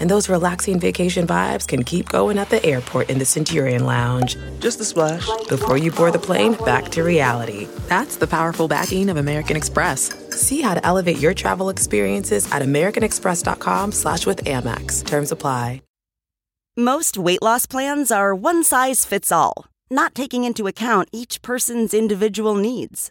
And those relaxing vacation vibes can keep going at the airport in the Centurion Lounge. Just a splash. Before you board the plane, back to reality. That's the powerful backing of American Express. See how to elevate your travel experiences at americanexpress.com slash with Amex. Terms apply. Most weight loss plans are one size fits all, not taking into account each person's individual needs.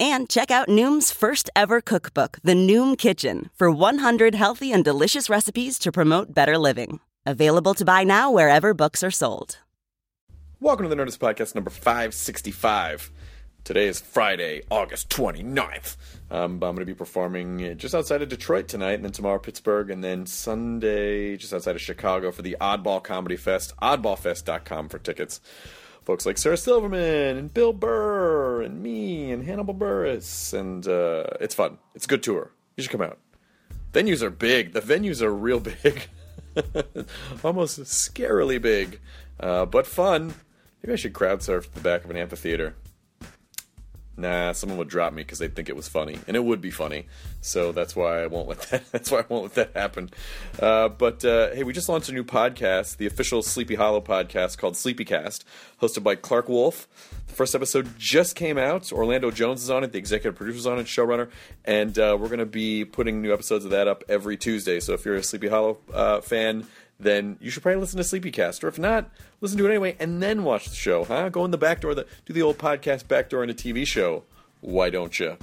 And check out Noom's first ever cookbook, The Noom Kitchen, for 100 healthy and delicious recipes to promote better living. Available to buy now wherever books are sold. Welcome to the Nerdist Podcast number 565. Today is Friday, August 29th. Um, I'm going to be performing just outside of Detroit tonight, and then tomorrow Pittsburgh, and then Sunday just outside of Chicago for the Oddball Comedy Fest. Oddballfest.com for tickets. Folks like Sarah Silverman and Bill Burr and me and Hannibal Buress, and uh, it's fun. It's a good tour. You should come out. Venues are big. The venues are real big, almost scarily big, uh, but fun. Maybe I should crowd surf the back of an amphitheater. Nah, someone would drop me because they'd think it was funny, and it would be funny. So that's why I won't let that. That's why I won't let that happen. Uh, but uh, hey, we just launched a new podcast, the official Sleepy Hollow podcast called Sleepycast, hosted by Clarke Wolfe. The first episode just came out. Orlando Jones is on it, the executive producer's on it, showrunner, and uh, we're going to be putting new episodes of that up every Tuesday. So if you're a Sleepy Hollow uh, fan, then you should probably listen to Sleepycast. Or if not, listen to it anyway and then watch the show, huh? Go in the back door, the, do the old podcast back door in a TV show. Why don't you?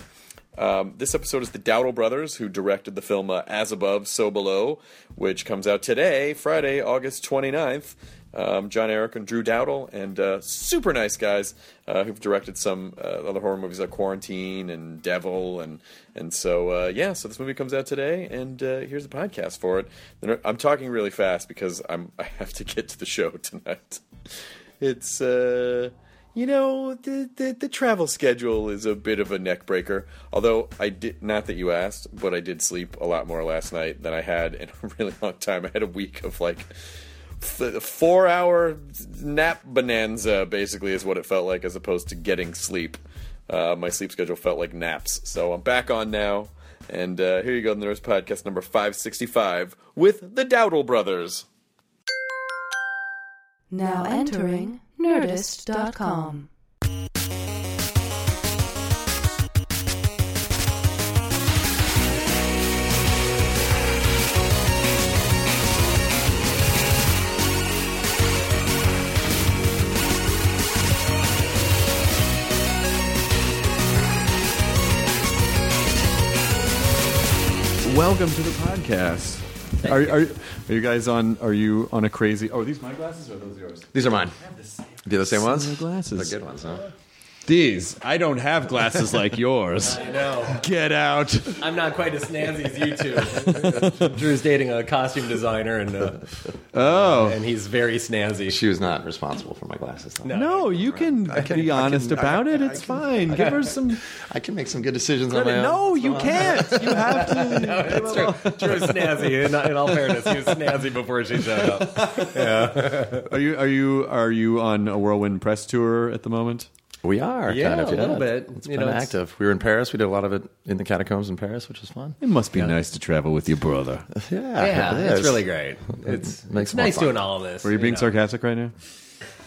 Um, this episode is the Dowdle brothers who directed the film uh, As Above, So Below, which comes out today, Friday, August 29th. Um, John Eric and Drew Dowdle, and uh, super nice guys uh, who've directed some uh, other horror movies like Quarantine and Devil, and and so uh, yeah. So this movie comes out today, and uh, here's the podcast for it. I'm talking really fast because I'm I have to get to the show tonight. It's uh, you know the, the the travel schedule is a bit of a neck breaker. Although I did not that you asked, but I did sleep a lot more last night than I had in a really long time. I had a week of like four hour nap bonanza basically is what it felt like as opposed to getting sleep. Uh, my sleep schedule felt like naps. So i'm back on now and uh, here you go the podcast number 565 with the dowdle brothers. Now entering Nerdist.com. Welcome to the podcast. Are, are, are you guys on? Are you on a crazy? Oh, are these my glasses or are those yours? These are mine. Do you have the same ones? Similar glasses. They're good ones, huh? These. I don't have glasses like yours. I know. Get out. I'm not quite as snazzy as you two. Drew's dating a costume designer, and uh, Oh. and he's very snazzy. She was not responsible for my glasses. Though. No. No, you can, I can- be I honest can- I- about it. I It's can- fine. Give her some. I can make some good decisions on my own. No, you can't. You have to. No, it's true. Drew's snazzy. In, in all fairness, he was snazzy before she showed up. Yeah. Are you? Are you? Are you on a whirlwind press tour at the moment? We are Yeah, kind of a yeah. little bit. It's You been know, it's- active. We were in Paris. We did a lot of it in the catacombs in Paris, which was fun. It must be nice to travel with your brother. Yeah, Yeah, it it's really great. It's, makes it's nice fun. doing all of this. Were you being know. sarcastic right now?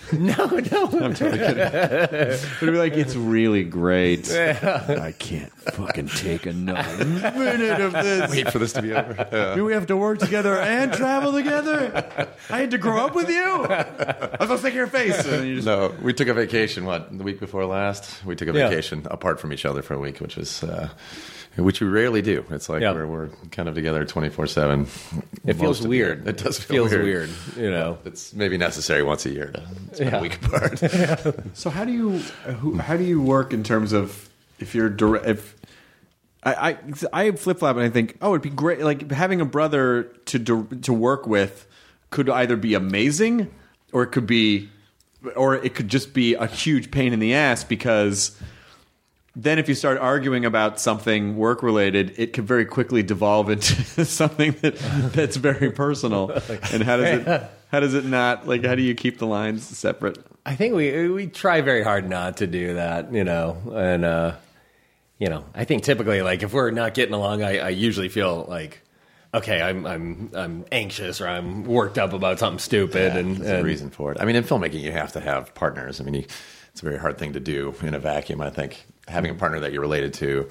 No, no. I'm totally kidding. But it'd be like, it's really great. I can't fucking take another minute of this. Wait for this to be over. Do we have to work together and travel together? I had to grow up with you. I was gonna stick your face. And you just, No, we took a vacation. What the week before last? We took a Yeah. vacation apart from each other for a week, which was uh, which we rarely do. It's like Yeah. we're, we're kind of together twenty four seven. It feels weird. It does feel feels weird. weird. You know. It's maybe necessary once a year to spend Yeah. a week apart. So how do you who, how do you work in terms of if you're direct if I I, I flip flop and I think oh it'd be great like having a brother to to work with could either be amazing or it could be or it could just be a huge pain in the ass because then if you start arguing about something work related, it could very quickly devolve into something that that's very personal. And how does it how does it not like how do you keep the lines separate? I think we we try very hard not to do that, you know, and uh, you know, I think typically like if we're not getting along, I, I usually feel like okay, I'm I'm I'm anxious or I'm worked up about something stupid, Yeah, and, there's a reason for it. I mean, in filmmaking, you have to have partners. I mean, you, it's a very hard thing to do in a vacuum. I think having a partner that you're related to.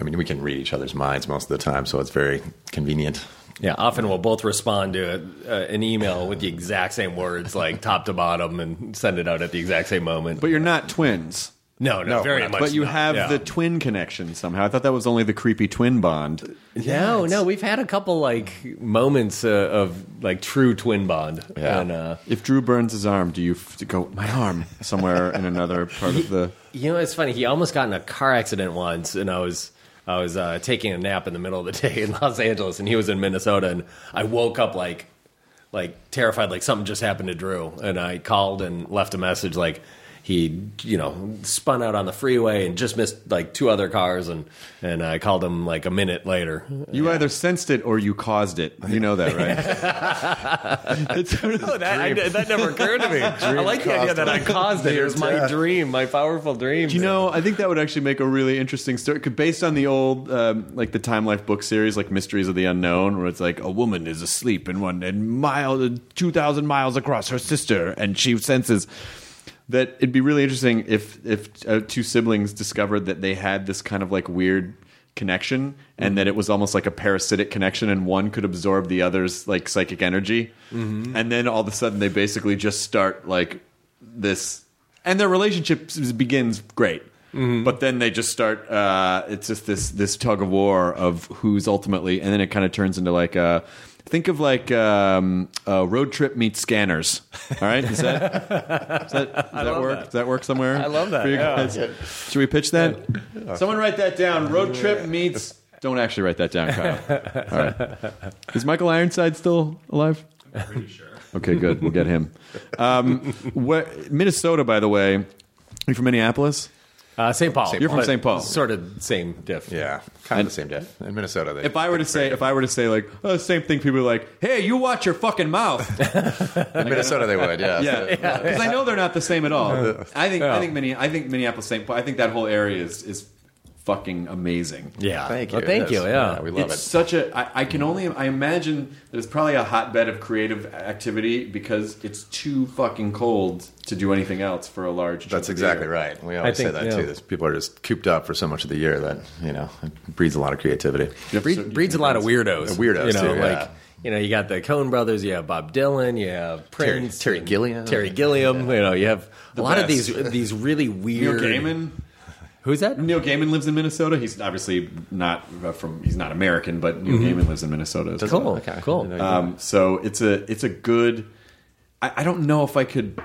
I mean, we can read each other's minds most of the time, so it's very convenient. Yeah, often we'll both respond to a, uh, an email with the exact same words, like top to bottom, and send it out at the exact same moment. But you're not twins. no, no, No, very not. much. But you not, have yeah. the twin connection somehow. I thought that was only the creepy twin bond. no, no. We've had a couple like moments uh, of like true twin bond, Yeah. and uh, If Drew burns his arm, do you f- go my arm somewhere in another part of the? You know, it's funny. He almost got in a car accident once, and I was I was uh, taking a nap in the middle of the day in Los Angeles, and he was in Minnesota, and I woke up like like terrified, like something just happened to Drew, and I called and left a message like. He, you know, spun out on the freeway and just missed like two other cars, and and I called him like a minute later. You either sensed it or you caused it. You know that, right? Oh, that, I, that never occurred to me. I like the idea that I caused it. It was my dream, my powerful dream. Do You know, I think that would actually make a really interesting story. Based on the old, um, like the Time Life book series, like Mysteries of the Unknown, where it's like a woman is asleep in one and mile, two thousand miles across her sister, and she senses that it'd be really interesting if if uh, two siblings discovered that they had this kind of like weird connection and that it was almost like a parasitic connection and one could absorb the other's like psychic energy. And then all of a sudden they basically just start like this and their relationship begins great. But then they just start uh, it's just this this tug of war of who's ultimately and then it kind of turns into like uh think of like um, uh, road trip meets scanners all right is that does that, does that work does that work somewhere I love that, for you yeah. guys? should we pitch that someone write that down road trip meets don't actually write that down Kyle all right is Michael Ironside still alive I'm pretty sure. Okay, good. We'll get him. Um, what, Minnesota, by the way. You from Minneapolis? Uh, St. Paul. St. You're from but St. Paul. Sort of same diff. Yeah, kind of the same diff. In Minnesota, they, If I were to say, if I were to say, like, oh, same thing, people are like, "Hey, you watch your fucking mouth." in Minnesota they would, yeah. Yeah, because I know they're not the same at all. I think, I think, Minne- I think Minneapolis, St. Paul. I think that whole area is is fucking amazing. Yeah. Thank Well, you. thank Yes. you. Yeah. we love it's it. such a. I, I can only. I imagine that it's probably a hotbed of creative activity because it's too fucking cold to do anything else for a large. chunk That's of exactly year. right. We always think, say that yeah. too. This, people are just cooped up for so much of the year that you know it breeds a lot of creativity. You have Breed, certain breeds a lot of weirdos. Uh, weirdos, you know, too, like yeah. you know, you got the Coen Brothers, you have Bob Dylan, you have Terry- Prince, Terry and Gilliam. Terry Gilliam. You know, you have a lot of these these really Neil weird. Gaiman. Who's that? Neil Gaiman lives in Minnesota. He's obviously not uh, from. He's not American, but Neil Gaiman lives in Minnesota. As Cool, well. Okay. cool. Um, so it's a it's a good. I, I don't know if I could.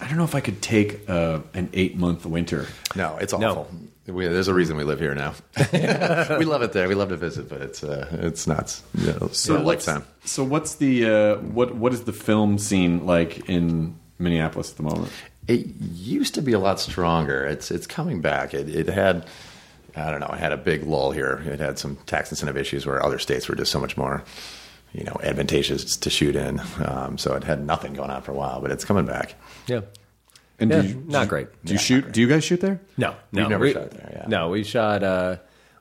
I don't know if I could take uh, an eight month winter. No, it's No. awful. We, there's a reason we live here now. we love it there. We love to visit, but it's uh, it's nuts. You know, So yeah, what's lifetime. so what's the uh, what what is the film scene like in Minneapolis at the moment? It used to be a lot stronger. It's it's coming back. It, it had I don't know. It had a big lull here. It had some tax incentive issues where other states were just so much more you know advantageous to shoot in. Um, so it had nothing going on for a while, but it's coming back. Yeah. And Yeah, do you, not great. Do you shoot? Do you guys shoot there? No, no, We've never we, shot there, yeah. No, we shot. Uh,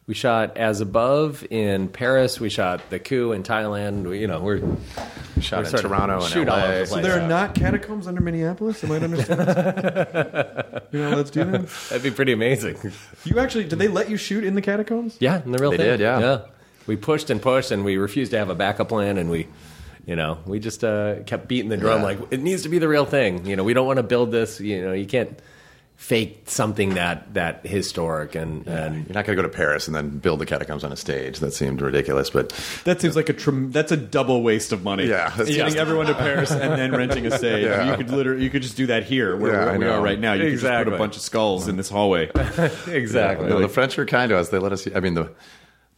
we shot as above in Paris. We shot the coup in Thailand. We, you know, we're We shot We're in sort of Toronto and shoot all over the So there Yeah. are not catacombs under Minneapolis. Am I to understand? you know, let's do that. that'd be pretty amazing. You actually did they let you shoot in the catacombs? Yeah, and the real They thing. did, yeah. yeah. We pushed and pushed, and we refused to have a backup plan, and we, you know, we just uh, kept beating the drum Yeah. like it needs to be the real thing. You know, we don't want to build this. You know, you can't. Fake something that that historic and and You're not going to go to Paris and then build the catacombs on a stage. That seemed ridiculous, but That seems like a trem- that's a double waste of money. Yeah, that's getting just- everyone to Paris and then renting a stage. Yeah. You could literally you could just do that here where Yeah, I we are right now. You could just put a bunch of skulls in this hallway. exactly. No, the French were kind to us. They let us. I mean, the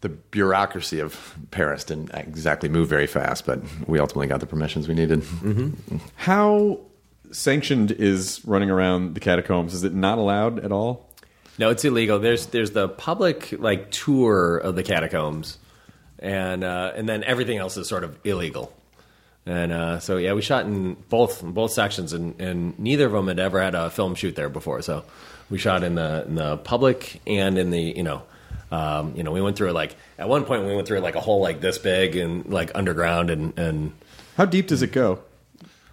the bureaucracy of Paris didn't exactly move very fast, but we ultimately got the permissions we needed. Mm-hmm. How sanctioned is running around the catacombs? Is it not allowed at all? No, it's illegal. There's there's the public like tour of the catacombs, and uh, and then everything else is sort of illegal. And uh, so yeah, we shot in both both sections, and, and neither of them had ever had a film shoot there before. So we shot in the in the public and in the you know. Um, you know, we went through like at one point we went through like a hole like this big and like underground and and How deep does it go?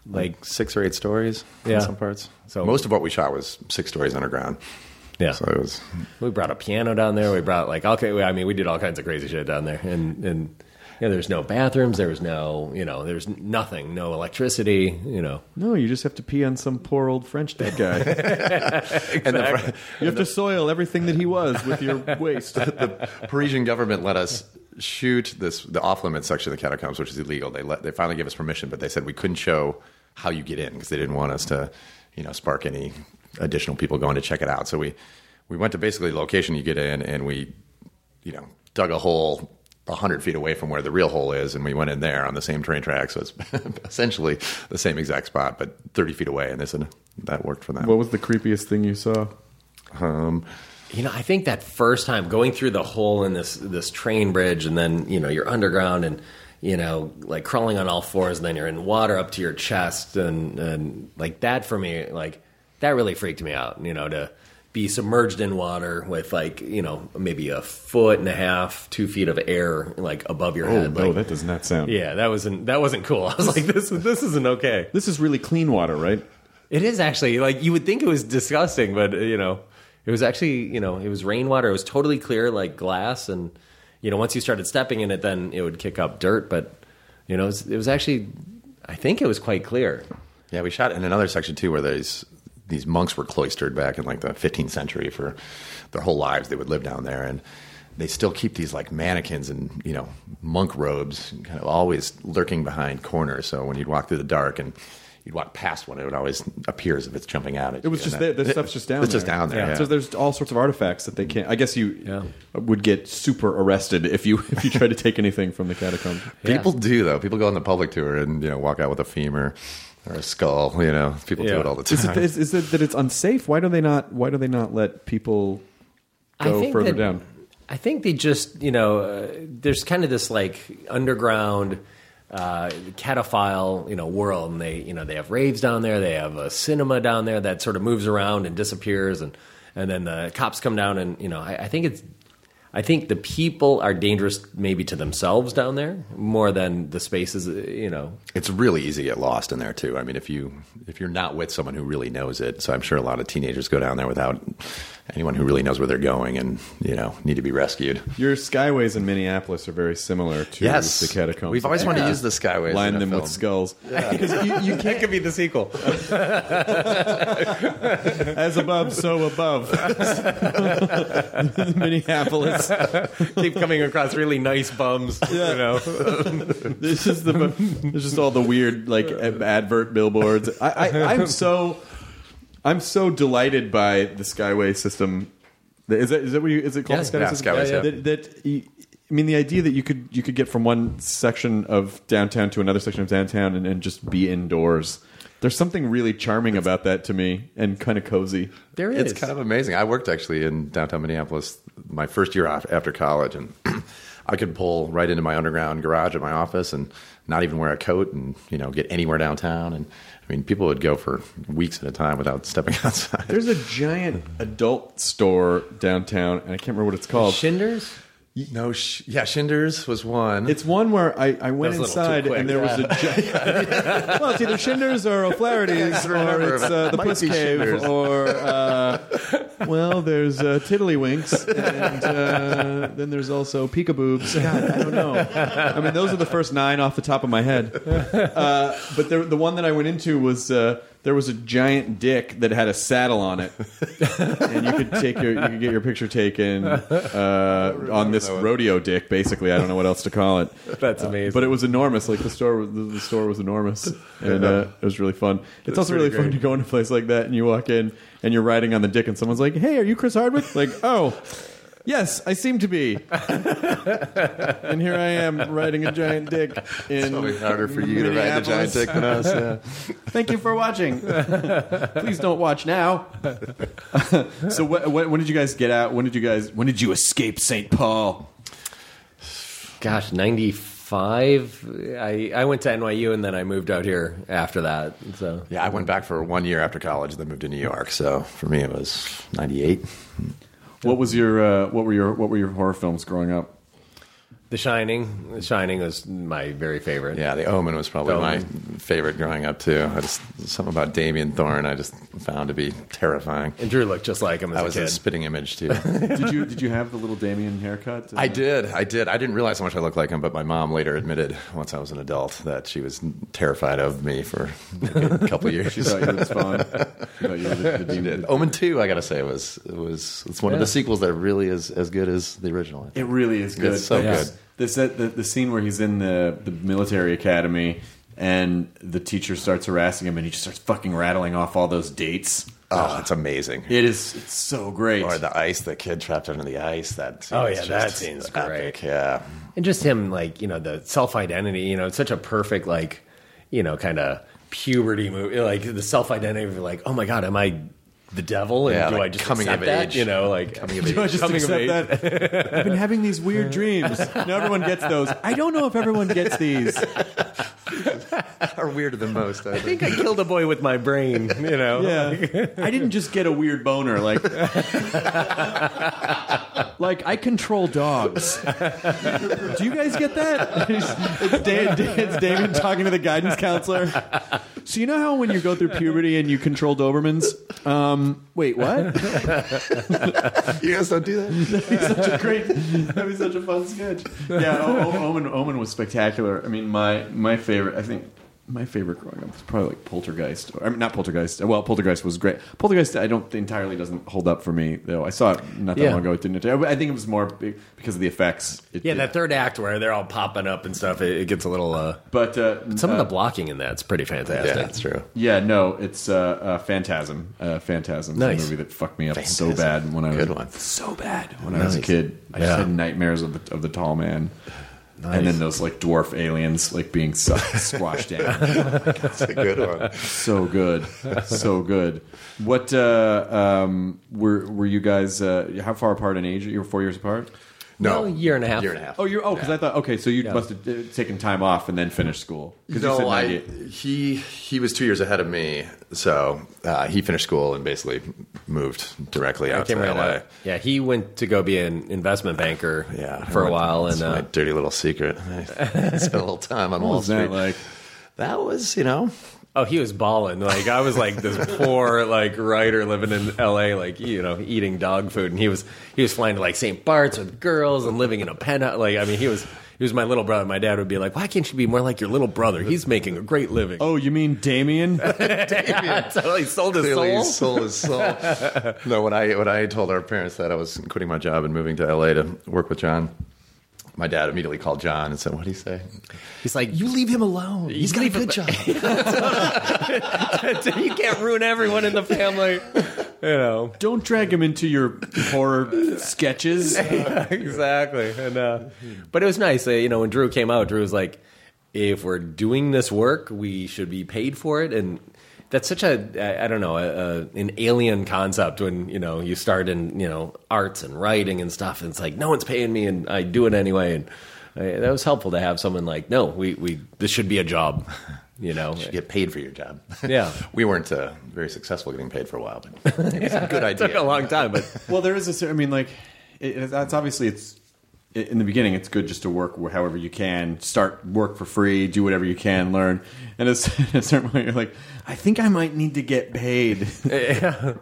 Like Six or eight stories Yeah. in some parts. So- most of what we shot was six stories underground. yeah. So it was We brought a piano down there. We brought like okay. I mean, we did all kinds of crazy shit down there, and and you know, there's no bathrooms. There was no you know, there's nothing, no electricity. You know, No, you just have to pee on some poor old French dead guy. and the, you have to soil everything that he was with your waste. the Parisian government let us shoot this the off limits section of the catacombs, which is illegal. They let they finally gave us permission, but they said we couldn't show how you get in because they didn't want us to, you know, spark any additional people going to check it out. So we we went to basically the location you get in, and we, you know, dug a hole. 100 feet away from where the real hole is, and we went in there on the same train track. So it's essentially the same exact spot, but 30 feet away. And they said that worked for them. what was the creepiest thing you saw? Um, you know, I think that first time going through the hole in this this train bridge, and then you know you're underground and you know like crawling on all fours, and then you're in water up to your chest, and and like that for me, like that really freaked me out. You know, to be submerged in water with like you know maybe a foot and a half, two feet of air like above your Oh head. no, like, that does not sound. yeah, that wasn't that wasn't cool. I was like, this this isn't okay. This is really clean water, right? It is actually like you would think it was disgusting, but you know, it was actually you know it was rainwater. It was totally clear like glass, and you know once you started stepping in it, then it would kick up dirt. But you know, it was, it was actually I think it was quite clear. Yeah, we shot in another section too, where these these monks were cloistered back in like the 15th century for their whole lives. They would live down there, and they still keep these like mannequins and you know monk robes, kind of always lurking behind corners. So when you'd walk through the dark and you'd walk past one, it would always appear as if it's jumping out. At It was you, just and there. that- The stuff's just down It's there. just down there. Yeah. So there's all sorts of artifacts that they can't. I guess you Yeah. would get super arrested if you if you try to take anything from the catacombs. People do though. People go on the public tour and you know walk out with a femur or a skull. You know, people do it all the Is time. it, is, is it that it's unsafe? Why do they not? Why do they not let people go further that- down? I think they just, you know, uh, there's kind of this like underground uh, cataphile, you know, world, and they, you know, they have raves down there. They have a cinema down there that sort of moves around and disappears, and and then the cops come down, and you know, I, I think it's. I think the people are dangerous maybe to themselves down there more than the spaces, you know. it's really easy to get lost in there too. I mean, if you if you're not with someone who really knows it, so I'm sure a lot of teenagers go down there without anyone who really knows where they're going, and you know need to be rescued. Your skyways in Minneapolis are very similar to Yes, the catacombs. We've always wanted to use the skyways. line them with skulls. Because you, you can't could be the sequel. as above, so above. Minneapolis. Keep coming across really nice bums, you know. This is the. There's just all the weird like advert billboards. I, I, I'm so. I'm so delighted by the Skyway system. Is that is that what you is it called Yeah, the Skyway yeah, system? Skyway, yeah. That, that you- I mean, the idea that you could you could get from one section of downtown to another section of downtown and, and just be indoors. There's something really charming about that to me, and kind of cozy. There is. It's kind of amazing. I worked actually in downtown Minneapolis my first year off after college, and I could pull right into my underground garage at my office and not even wear a coat, and you know get anywhere downtown. And I mean, people would go for weeks at a time without stepping outside. There's a giant adult store downtown, and I can't remember what it's called. Shinders? No, sh- yeah, Shinders was one. It's one where I, I went That's a little inside quick. and there was a giant. well, it's either Shinders or O'Flaherty's or remember, it's uh, the might Puss be Cave Shinders. or uh, well, there's uh, Tiddlywinks and uh, then there's also Peekaboobs. God, I don't know. I mean, those are the first nine off the top of my head. Uh, but the the one that I went into was. Uh, there was a giant dick that had a saddle on it, and you could take your you could get your picture taken uh, on this rodeo dick. Basically, I don't know what else to call it. That's amazing. But it was enormous. Like the store, was, the, the store was enormous, and uh, it was really fun. It's also really fun to go into a place like that, and you walk in, and you're riding on the dick, and someone's like, "Hey, are you Chris Hardwick?" Like, oh. Yes, I seem to be. and here I am riding a giant dick in Probably harder for you to ride the giant dick than us. Yeah. Thank you for watching. Please don't watch now. so, wh- wh- when did you guys get out? When did you guys? When did you escape St. Paul? Gosh, 95. I, I went to NYU and then I moved out here after that. So yeah, I went back for one year after college, then moved to New York. So for me, it was '98. What was your? Uh, what were your? What were your horror films growing up? The Shining. The Shining was my very favorite. Yeah, The Omen was probably The my favorite growing up too. I just something about Damien Thorne I just found to be terrifying. And Drew looked just like him as I a was kid. a spitting image too. Did you? Did you have the little Damien haircut? I did, I did. I didn't realize how much I looked like him, but my mom later admitted once I was an adult that she was terrified of me for a couple of years. She thought you were Spawn. She thought you were the, the did. Omen two, I gotta say, was was it's one of the sequels that really is as good as the original. It really is good. It's so Like, good. The, set, the the scene where he's in the the military academy and the teacher starts harassing him and he just starts fucking rattling off all those dates. Oh, it's amazing. It is it's so great. Or the ice, the kid trapped under the ice. That Oh, yeah, that just scene's epic, great. Yeah, and just him, like, you know, the self identity, you know, it's such a perfect, like, you know, kind of puberty movie. Like, the self identity of, like, oh my God, am I the devil? And Yeah, do like I just coming accept of that? age. You know, like, Coming of Do I just Coming of accept age. that? I've been having these weird dreams. Now everyone gets those. I don't know if everyone gets these. are weirder than most. I I think I killed a boy with my brain, you know? Yeah, I didn't just get a weird boner. Like, like I control dogs. Do you guys get that? It's, Dan, it's Damon talking to the guidance counselor. So you know how when you go through puberty and you control Dobermans? Um, Um, wait, what? you guys don't do that. That'd be such a great. That'd be such a fun sketch. Yeah, o- o- Omen. Omen was spectacular. I mean, my my favorite. I think my favorite growing up was probably like Poltergeist. I mean, not Poltergeist. Well, Poltergeist was great. Poltergeist, I don't entirely doesn't hold up for me though. I saw it not that Yeah. long ago. It didn't. I think it was more because of the effects. It, Yeah, it- that third act where they're all popping up and stuff, it, it gets a little. Uh, But uh, some uh, of the blocking in that's pretty fantastic. Yeah, that's true. Yeah, no, it's uh, uh, Phantasm. Uh, Phantasm, Nice. a movie that fucked me up so bad when I was Good one. so bad when I was a kid. I just Yeah. had nightmares of the of the tall man. And then those like dwarf aliens like being squashed down. That's a good one. so good, so good. What uh, um, were were you guys? Uh, how far apart in age? You were four years apart. No, Well, a year and a half. Year and a half. Oh, you're oh, because I thought okay, so you must have uh, taken time off and then finished school. 'Cause you said No, I, he he was two years ahead of me, so uh, he finished school and basically moved directly I out to came right LA. out. Yeah, he went to go be an investment banker Yeah, for a I went- while. That's And my uh, dirty little secret. I spent a little time on What Wall was Street. that like? That was, you know, oh, he was balling. Like, I was like this poor, like, writer living in LA, like, you know, eating dog food. And he was, he was flying to like St. Bart's with girls and living in a penthouse. Like, I mean, he was, he was my little brother. My dad would be like, why can't you be more like your little brother? He's making a great living. Oh, you mean Damien? so he sold his clearly soul. sold his soul. no, when I when I told our parents that I was quitting my job and moving to LA to work with John, my dad immediately called John and said, "What did he say?" He's like, You leave him alone. He's got a good job. you can't ruin everyone in the family. You know. Don't drag him into your horror sketches. exactly. And uh, but it was nice. Uh, you know, when Drew came out, Drew was like, "If we're doing this work, we should be paid for it." And that's such a I- I don't know a, a, an alien concept when you know you start in you know arts and writing and stuff. And it's like no one's paying me, and I do it anyway. And uh, that was helpful to have someone like, no, we we this should be a job. You know, You get paid for your job. Yeah. we weren't uh, very successful getting paid for a while, but it's a good idea. it took a long time, but Well, there is a. cer- I mean, like, it, it's- that's obviously it's in the beginning. It's good just to work however you can. Start work for free. Do whatever you can. Learn. And at a certain point, you're like, I think I might need to get paid.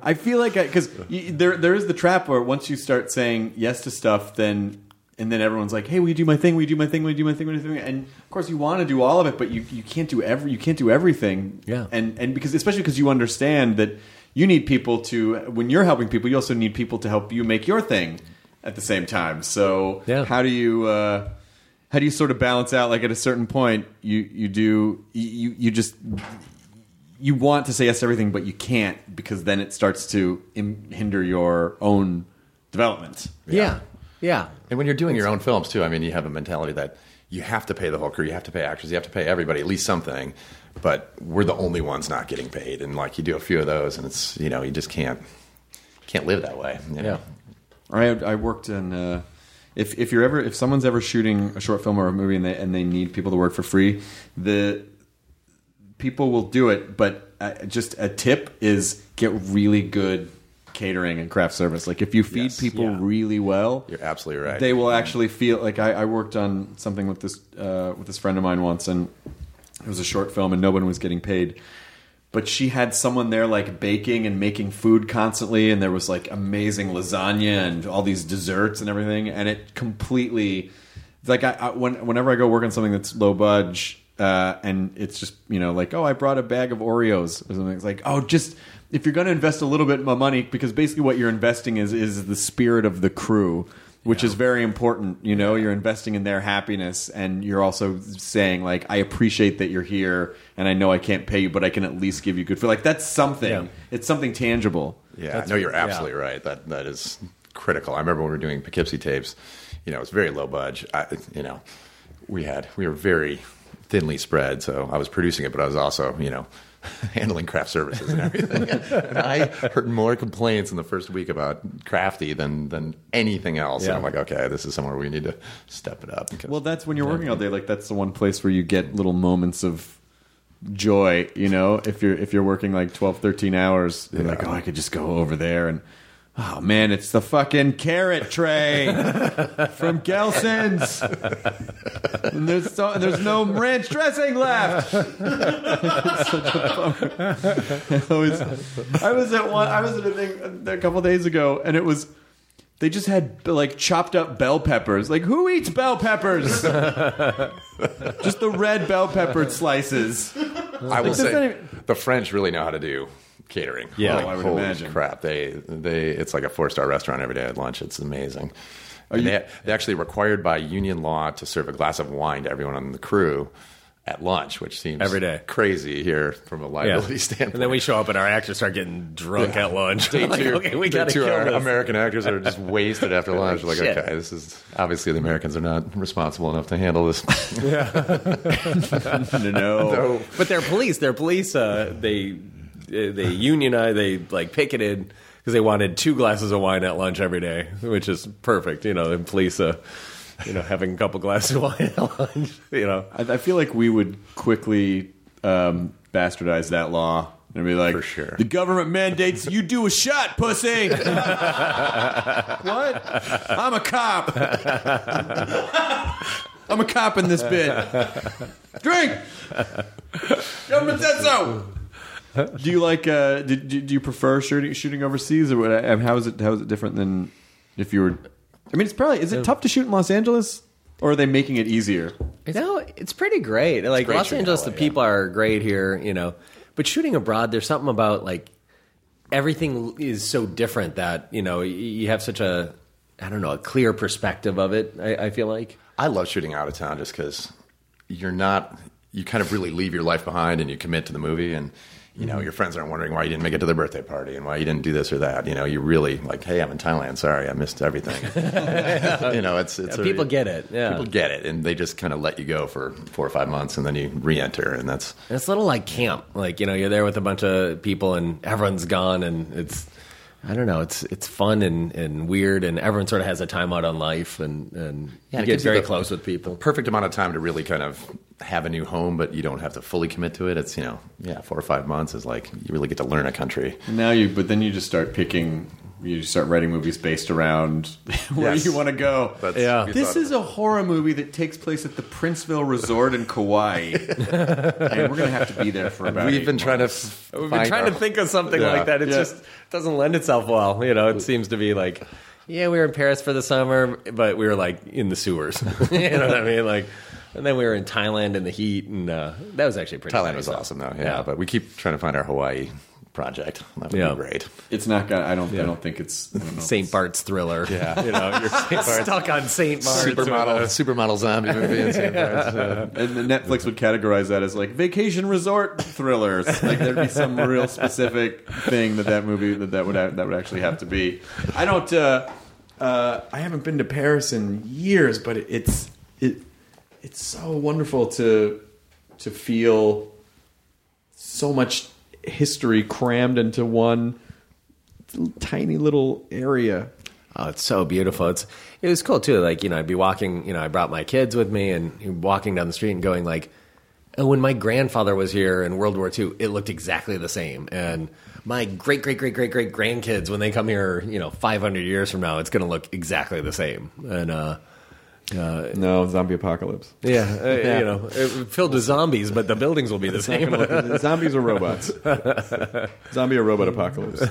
I feel like because there there is the trap where once you start saying yes to stuff, then and then everyone's like, "Hey, we do my thing? we do my thing? we do my thing? You do my thing?" And of course, you want to do all of it, but you, you can't do every you can't do everything. Yeah. and and because especially because you understand that you need people to when you're helping people, you also need people to help you make your thing at the same time. So Yeah. how do you? Uh, how do you sort of balance out like at a certain point you you do you you just you want to say yes to everything but you can't because then it starts to Im- hinder your own development Yeah. Yeah. And when you're doing your own films too, I mean, you have a mentality that you have to pay the whole crew, you have to pay actors, you have to pay everybody at least something. But we're the only ones not getting paid, and like you do a few of those, and it's you know you just can't can't live that way. you know? Yeah. I I worked in uh, if if you're ever if someone's ever shooting a short film or a movie and they and they need people to work for free the people will do it but uh, just a tip is get really good catering and craft service like if you feed Yes. people Yeah. really well You're absolutely right. they will actually feel like I, I worked on something with this uh, with this friend of mine once, and it was a short film, and no one was getting paid. But she had someone there like baking and making food constantly, and there was like amazing lasagna and all these desserts and everything, and it completely it's like I, I when, whenever I go work on something that's low budge. Uh, and it's just you know like oh I brought a bag of Oreos or something. It's like oh just if you're going to invest a little bit more money because basically what you're investing is is the spirit of the crew which is very important. You know, you're investing in their happiness, and you're also saying like, "I appreciate that you're here, and I know I can't pay you, but I can at least give you good food." Like that's something. Yeah. It's something tangible. Yeah, no, you're absolutely right. That that is critical. I remember when we were doing Poughkeepsie tapes. You know, it's very low budge. I, you know, we had we were very thinly spread. So I was producing it, but I was also you know handling craft services and everything. and I heard more complaints in the first week about crafty than than anything else. And I'm like, okay, this is somewhere we need to step it up. because- Well, that's when you're working all day. Like that's the one place where you get little moments of joy. You know, if you're if you're working like 12, 13 hours, you're like, oh, I could just go over there and. Oh man, it's the fucking carrot tray from Gelson's. And there's so, there's no ranch dressing left. It's such a bummer. I was, I was at one. I was at a thing a couple days ago, and it was they just had like chopped up bell peppers. Like who eats bell peppers? just the red bell pepper slices. I will say even- the French really know how to do catering. Yeah. Like, Oh, I would holy imagine. Crap, they they it's like a four star restaurant every day at lunch. It's amazing. And they they actually required by union law to serve a glass of wine to everyone on the crew at lunch, which seems Every day. crazy here from a Yeah. liability standpoint. And then we show up and our actors start getting drunk Yeah. at lunch. Day Like, two, okay, we got to kill our this. American actors are just wasted after lunch. Like, Shit. okay, this is obviously the Americans are not responsible enough to handle this. No, no. But they're police. They're police. Uh, they they unionized. They like picketed because they wanted two glasses of wine at lunch every day, which is perfect. You know, and police. Uh, you know, having a couple glasses of wine at lunch. You know, I, I feel like we would quickly um, bastardize that law and be like, For sure. the government mandates you do a shot, pussy. what? I'm a cop. I'm a cop in this bit. Drink. Government said so. Do you like? Uh, do, do do you prefer shooting shooting overseas, or what, and how is it? How is it different than if you were? I mean, it's probably is it tough to shoot in Los Angeles, or are they making it easier? no, it's pretty great. Like great Los Angeles, LA, the yeah. people are great here. You know, but shooting abroad, there's something about like everything is so different that you know you have such a I don't know a clear perspective of it. I, I feel like. I love shooting out of town just because you're not, you kind of really leave your life behind and you commit to the movie. And, you Mm-hmm. know, your friends aren't wondering why you didn't make it to their birthday party and why you didn't do this or that. You know, you really like, hey, I'm in Thailand. Sorry, I missed everything. you know, it's, it's Yeah, people get it, yeah. People get it. And they just kind of let you go for four or five months and then you re enter. And that's, And it's a little like camp. Like, you know, you're there with a bunch of people and everyone's gone and it's I don't know, it's it's fun and, and weird and everyone sort of has a time out on life and, and Yeah, you get very the- close with people. perfect amount of time to really kind of have a new home, but you don't have to fully commit to it. It's, you know, yeah, four or five months is like, you really get to learn a country. Now you, but then you just start picking. You start writing movies based around where Yes. you want to go. That's- Yeah. This is a horror movie that takes place at the Princeville Resort in Kauai, and we're gonna have to be there for about. We've eight been trying to. f- We've been trying our- to think of something Yeah. like that. It Yeah. just doesn't lend itself well. You know, it seems to be like yeah, we were in Paris for the summer, but we were like in the sewers. you know what I mean? Like, and then we were in Thailand in the heat, and uh, that was actually pretty. Thailand nice, was though. awesome though. Yeah, but we keep trying to find our Hawaii project. That would Yeah. be great. It's not. Gonna, I don't. I don't think it's. I don't know. Saint Bart's thriller. Yeah. you know, you're stuck on Saint Bart's. Supermodel, supermodel zombie movie. In St. Bart's, uh, And then Netflix would categorize that as like vacation resort thrillers. like there'd be some real specific thing that that movie that that would that would actually have to be. I don't. Uh, uh, I haven't been to Paris in years, but it's it it's so wonderful to to feel so much history crammed into one tiny little area. Oh, it's so beautiful. It's it was cool too. Like you know, I'd be walking. You know, I brought my kids with me, and walking down the street and going like, "Oh, when my grandfather was here in World War II, it looked exactly the same." And my great great great great great grandkids, when they come here, you know, 500 years from now, it's going to look exactly the same. And uh, No, zombie apocalypse. yeah, uh, you know, filled with zombies, but the buildings will be the same. Zombies or robots? Zombie or robot apocalypse?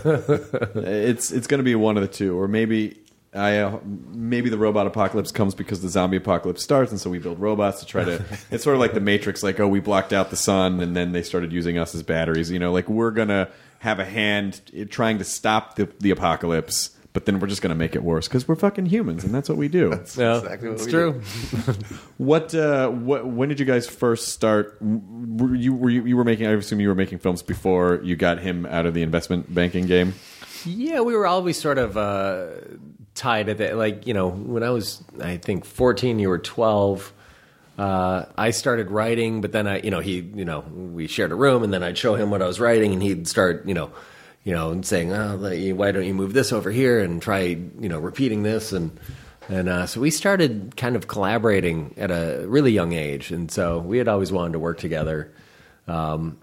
it's it's going to be one of the two, or maybe I uh, maybe the robot apocalypse comes because the zombie apocalypse starts, and so we build robots to try to. it's sort of like the Matrix, like oh, we blocked out the sun, and then they started using us as batteries. You know, like we're gonna have a hand trying to stop the the apocalypse. But then we're just going to make it worse because we're fucking humans, and that's what we do. Yeah, exactly what it's we true. What, uh, what? When did you guys first start? Were you were you, you were making? I assume you were making films before you got him out of the investment banking game. Yeah, we were always sort of uh, tied at that. Like, you know, when I was, I think, 14, you were 12. Uh, I started writing, but then I, you know, he, you know, we shared a room, and then I'd show him what I was writing, and he'd start, you know, you know, and saying, "Oh, why don't you move this over here and try, you know, repeating this?" And and uh, so we started kind of collaborating at a really young age, and so we had always wanted to work together. Um,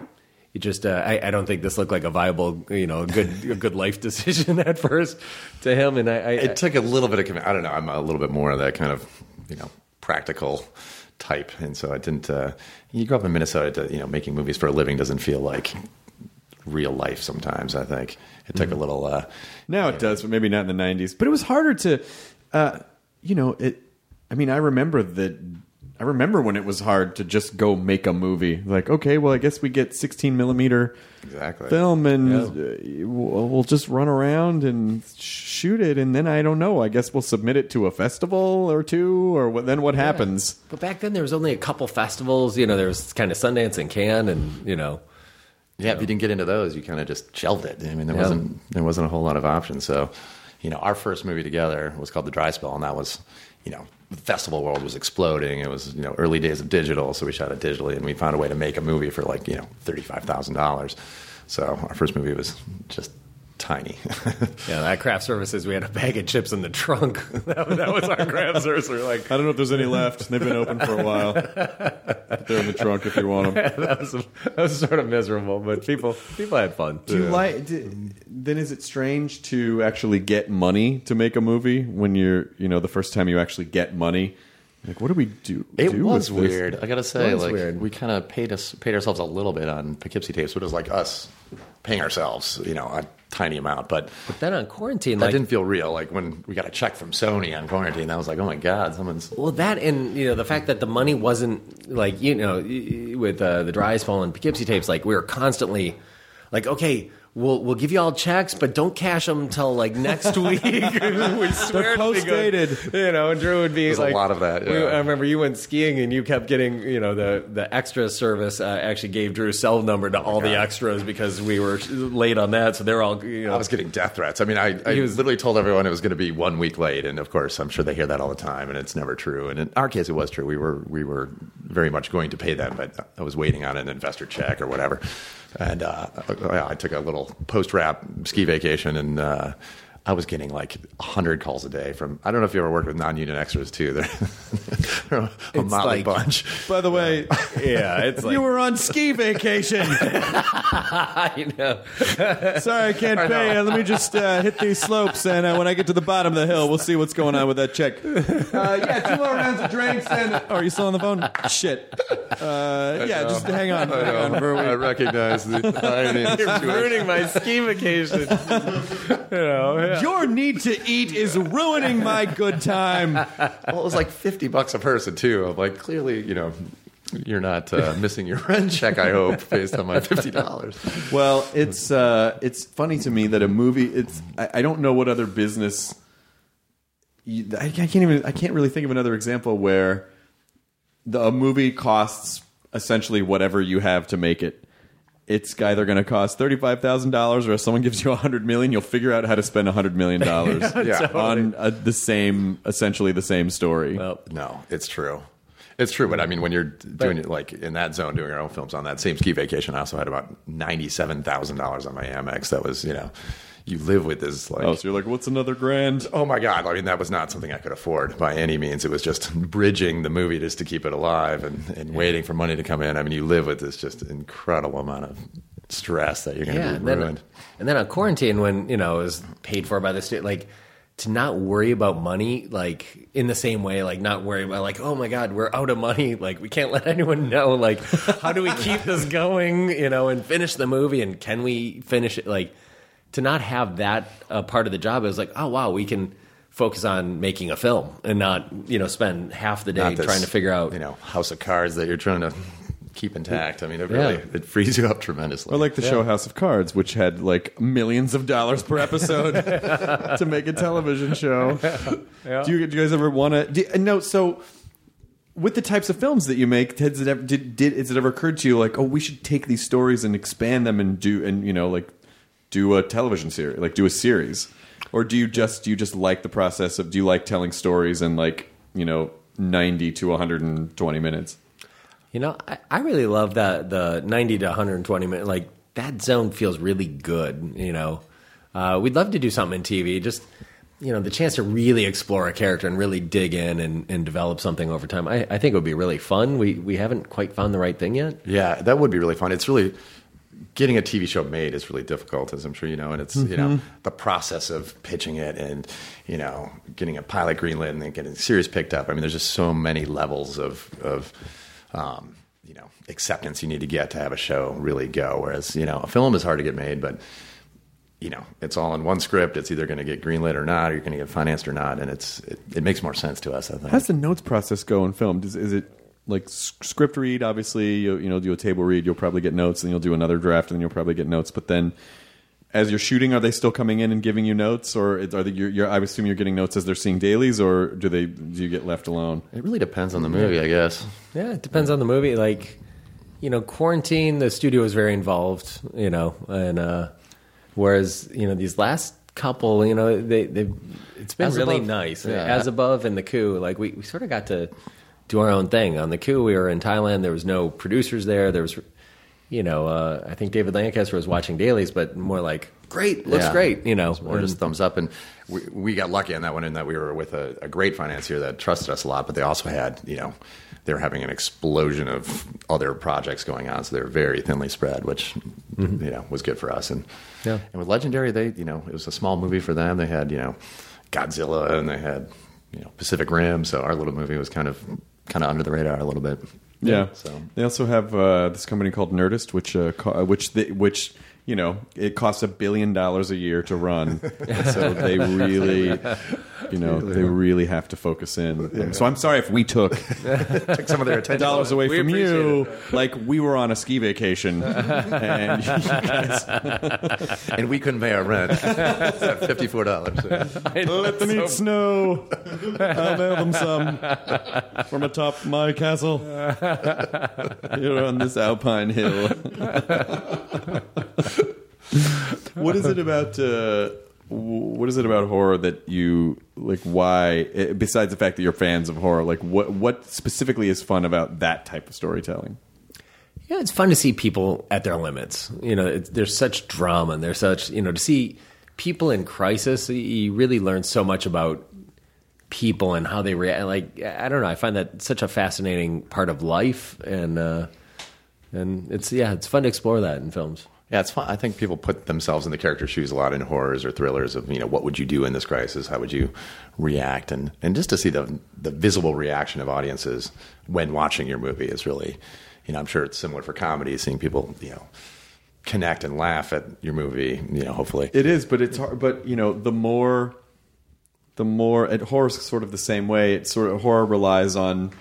it just uh, I, I don't think this looked like a viable you know a good a good life decision at first to him and I, I it took a little bit of, I don't know. I'm a little bit more of that kind of, you know, practical type, and so I didn't. Uh, you grow up in Minnesota. To, you know, making movies for a living doesn't feel like real life. Sometimes I think it took a little. Uh, Now it does, but maybe not in the '90s. But it was harder to, uh, you know, it. I mean, I remember that. I remember when it was hard to just go make a movie. Like, okay, well, I guess we get 16 millimeter Exactly. film, and uh, we'll, we'll just run around and shoot it, and then I don't know. I guess we'll submit it to a festival or two, or what, then what happens? but back then there was only a couple festivals you know there was kind of Sundance and Cannes and you know Yeah, if you didn't get into those, you kind of just shelved it. I mean, there Yeah. wasn't there wasn't a whole lot of options. So, you know, our first movie together was called The Dry Spell, and that was, you know, the festival world was exploding. It was you know early days of digital, so we shot it digitally, and we found a way to make a movie for like you know thirty five thousand dollars. So our first movie was just tiny. yeah that craft services we had a bag of chips in the trunk that, was- that was our craft service we were like I don't know if there's any left. They've been open for a while. They're in the trunk if you want them. that was that was sort of miserable but people people had fun Do you like? Do, then is it strange to actually get money to make a movie when you're, you know, the first time you actually get money? Like, what do we do? It do was with this? weird. I gotta say, It was like weird. we kind of paid us paid ourselves a little bit on Poughkeepsie tapes, which was like us paying ourselves, you know, a tiny amount, but but then on quarantine that like didn't feel real. Like when we got a check from Sony on quarantine, that was like, oh my god, someone's. Well, that and you know the fact that the money wasn't like you know y- y- with uh, the dry spell and Poughkeepsie tapes, like we were constantly like, okay, we'll we'll give you all checks, but don't cash them until like next week. we swear to be good. post-dated. You know, and Drew would be There's a lot of that, we- I remember you went skiing and you kept getting you know the the extra service uh, actually gave Drew's cell number to all the extras because we were late on that, so they're all you know. I was getting death threats. I mean, I, I He was- literally told everyone it was going to be one week late, and of course, I'm sure they hear that all the time, and it's never true. And in our case, it was true. We were we were very much going to pay them, but I was waiting on an investor check or whatever. And uh, I took a little post wrap ski vacation, and uh, I was getting like hundred calls a day from. I don't know if you ever worked with non union extras too. They're a motley like- bunch. By the way, Yeah, it's like you were on ski vacation. I know. Sorry, I can't pay. Uh, Let me just uh, hit these slopes, and uh, when I get to the bottom of the hill, we'll see what's going on with that check. Uh, yeah, two more rounds of drinks. And oh, are you still on the phone? Shit. Uh, yeah, just hang on. Hang on I recognize the irony situation. Ruining my ski vacation. you know, yeah. Your need to eat is ruining my good time. Well, it was like fifty bucks a person too. I'm like, clearly, you know, you're not uh, missing your rent check. I hope, based on my fifty dollars. Well, it's uh, it's funny to me that a movie. It's I, I don't know what other business. You, I, I can't even. I can't really think of another example where the a movie costs essentially whatever you have to make it. It's either going to cost thirty five thousand dollars, or if someone gives you a hundred million, you'll figure out how to spend a hundred million dollars Yeah. on uh, the same, essentially the same story. Well, No, it's true. It's true, but I mean, when you're doing it like in that zone, doing our own films on that same ski vacation, I also had about ninety-seven thousand dollars on my Amex. That was, you know, you live with this like. oh, so you're like, what's another grand? Oh my God! I mean, that was not something I could afford by any means. It was just bridging the movie just to keep it alive and, and waiting for money to come in. I mean, you live with this just incredible amount of stress that you're going to yeah, be and then, ruined. and then on quarantine, when you know it was paid for by the state, like to not worry about money, like in the same way, like not worry about like, oh my god, we're out of money, like we can't let anyone know, like how do we keep this going, you know, and finish the movie, and can we finish it, like to not have that uh, part of the job is like, oh wow, we can focus on making a film and not you know spend half the day this, trying to figure out you know, house of cards that you're trying to keep intact. I mean, it really Yeah. it frees you up tremendously. Or like the show House of Cards, which had like millions of dollars per episode to make a television show. Do, you, do you guys ever want to? No. So, with the types of films that you make, has it ever, did, did has it ever occurred to you like, oh, we should take these stories and expand them and do and you know like do a television series, like do a series, or do you just do you just like the process of do you like telling stories in like you know ninety to one hundred and twenty minutes? You know, I, I really love that the 90 to 120 minute, like that zone feels really good. You know, uh, we'd love to do something in TV, just, you know, the chance to really explore a character and really dig in and, and develop something over time. I, I think it would be really fun. We, we haven't quite found the right thing yet. Yeah, that would be really fun. It's really getting a TV show made is really difficult, as I'm sure you know, and it's you know the process of pitching it and you know getting a pilot greenlit and then getting the series picked up. I mean, there's just so many levels of of um, you know acceptance you need to get to have a show really go. Whereas you know a film is hard to get made, but you know it's all in one script. It's either going to get greenlit or not, or you're going to get financed or not, and it's it, it makes more sense to us. I think. How's the notes process go in film? Does, is it like script read? Obviously, you, you know, do a table read. You'll probably get notes, and you'll do another draft, and then you'll probably get notes. But then, as you're shooting, are they still coming in and giving you notes, or are they? You're, you're, I assume you're getting notes as they're seeing dailies, or do they? Do you get left alone? it really depends on the movie, I guess. Yeah, it depends on the movie. Like, you know, quarantine, the studio was very involved, you know, and uh, whereas, you know, these last couple, you know, they, they it's been As really Above. nice. Yeah. As above in the coup, like we, we sort of got to do our own thing. On the coup, we were in Thailand. There was no producers there. There was, you know, uh, I think David Lancaster was watching dailies, but more like, great, looks Yeah. great, you know. Or just thumbs up. And we, we got lucky on that one in that we were with a, a great financier that trusted us a lot, but they also had, you know, they were having an explosion of other projects going on. So they were very thinly spread, which, you know, was good for us. And, Yeah. and with Legendary, they, you know, it was a small movie for them. They had, you know, Godzilla and they had, you know, Pacific Rim. So our little movie was kind of, kind of under the radar a little bit. Yeah. So They also have uh, this company called Nerdist, which uh, co- uh, which they, which you know it costs a billion dollars a year to run, so they really, you know, they really have to focus in. So I'm sorry if we took took some of their attention. dollars away We from appreciate you, like we were on a ski vacation, and guys and we couldn't pay our rent. It's Fifty-four dollars. let them eat snow. I'll mail them some from atop my castle. You're on this alpine hill. what is it about? Uh, what is it about horror that you like? Why, eh, besides the fact that you're fans of horror, like what what specifically is fun about that type of storytelling? Yeah, it's fun to see people at their limits. You know, there's such drama and there's such, you know, to see people in crisis, you really learn so much about people and how they react. Like I don't know, I find that such a fascinating part of life, and uh, and it's yeah, it's fun to explore that in films. Yeah, it's fun. I think people put themselves in the character's shoes a lot in horrors or thrillers of you know what would you do in this crisis? How would you react? And and just to see the the visible reaction of audiences when watching your movie is really, you know, I'm sure it's similar for comedy, seeing people you know connect and laugh at your movie. You know, hopefully It is, but it's hard. But you know, the more, the more, and horror's sort of the same way. It sort of horror relies on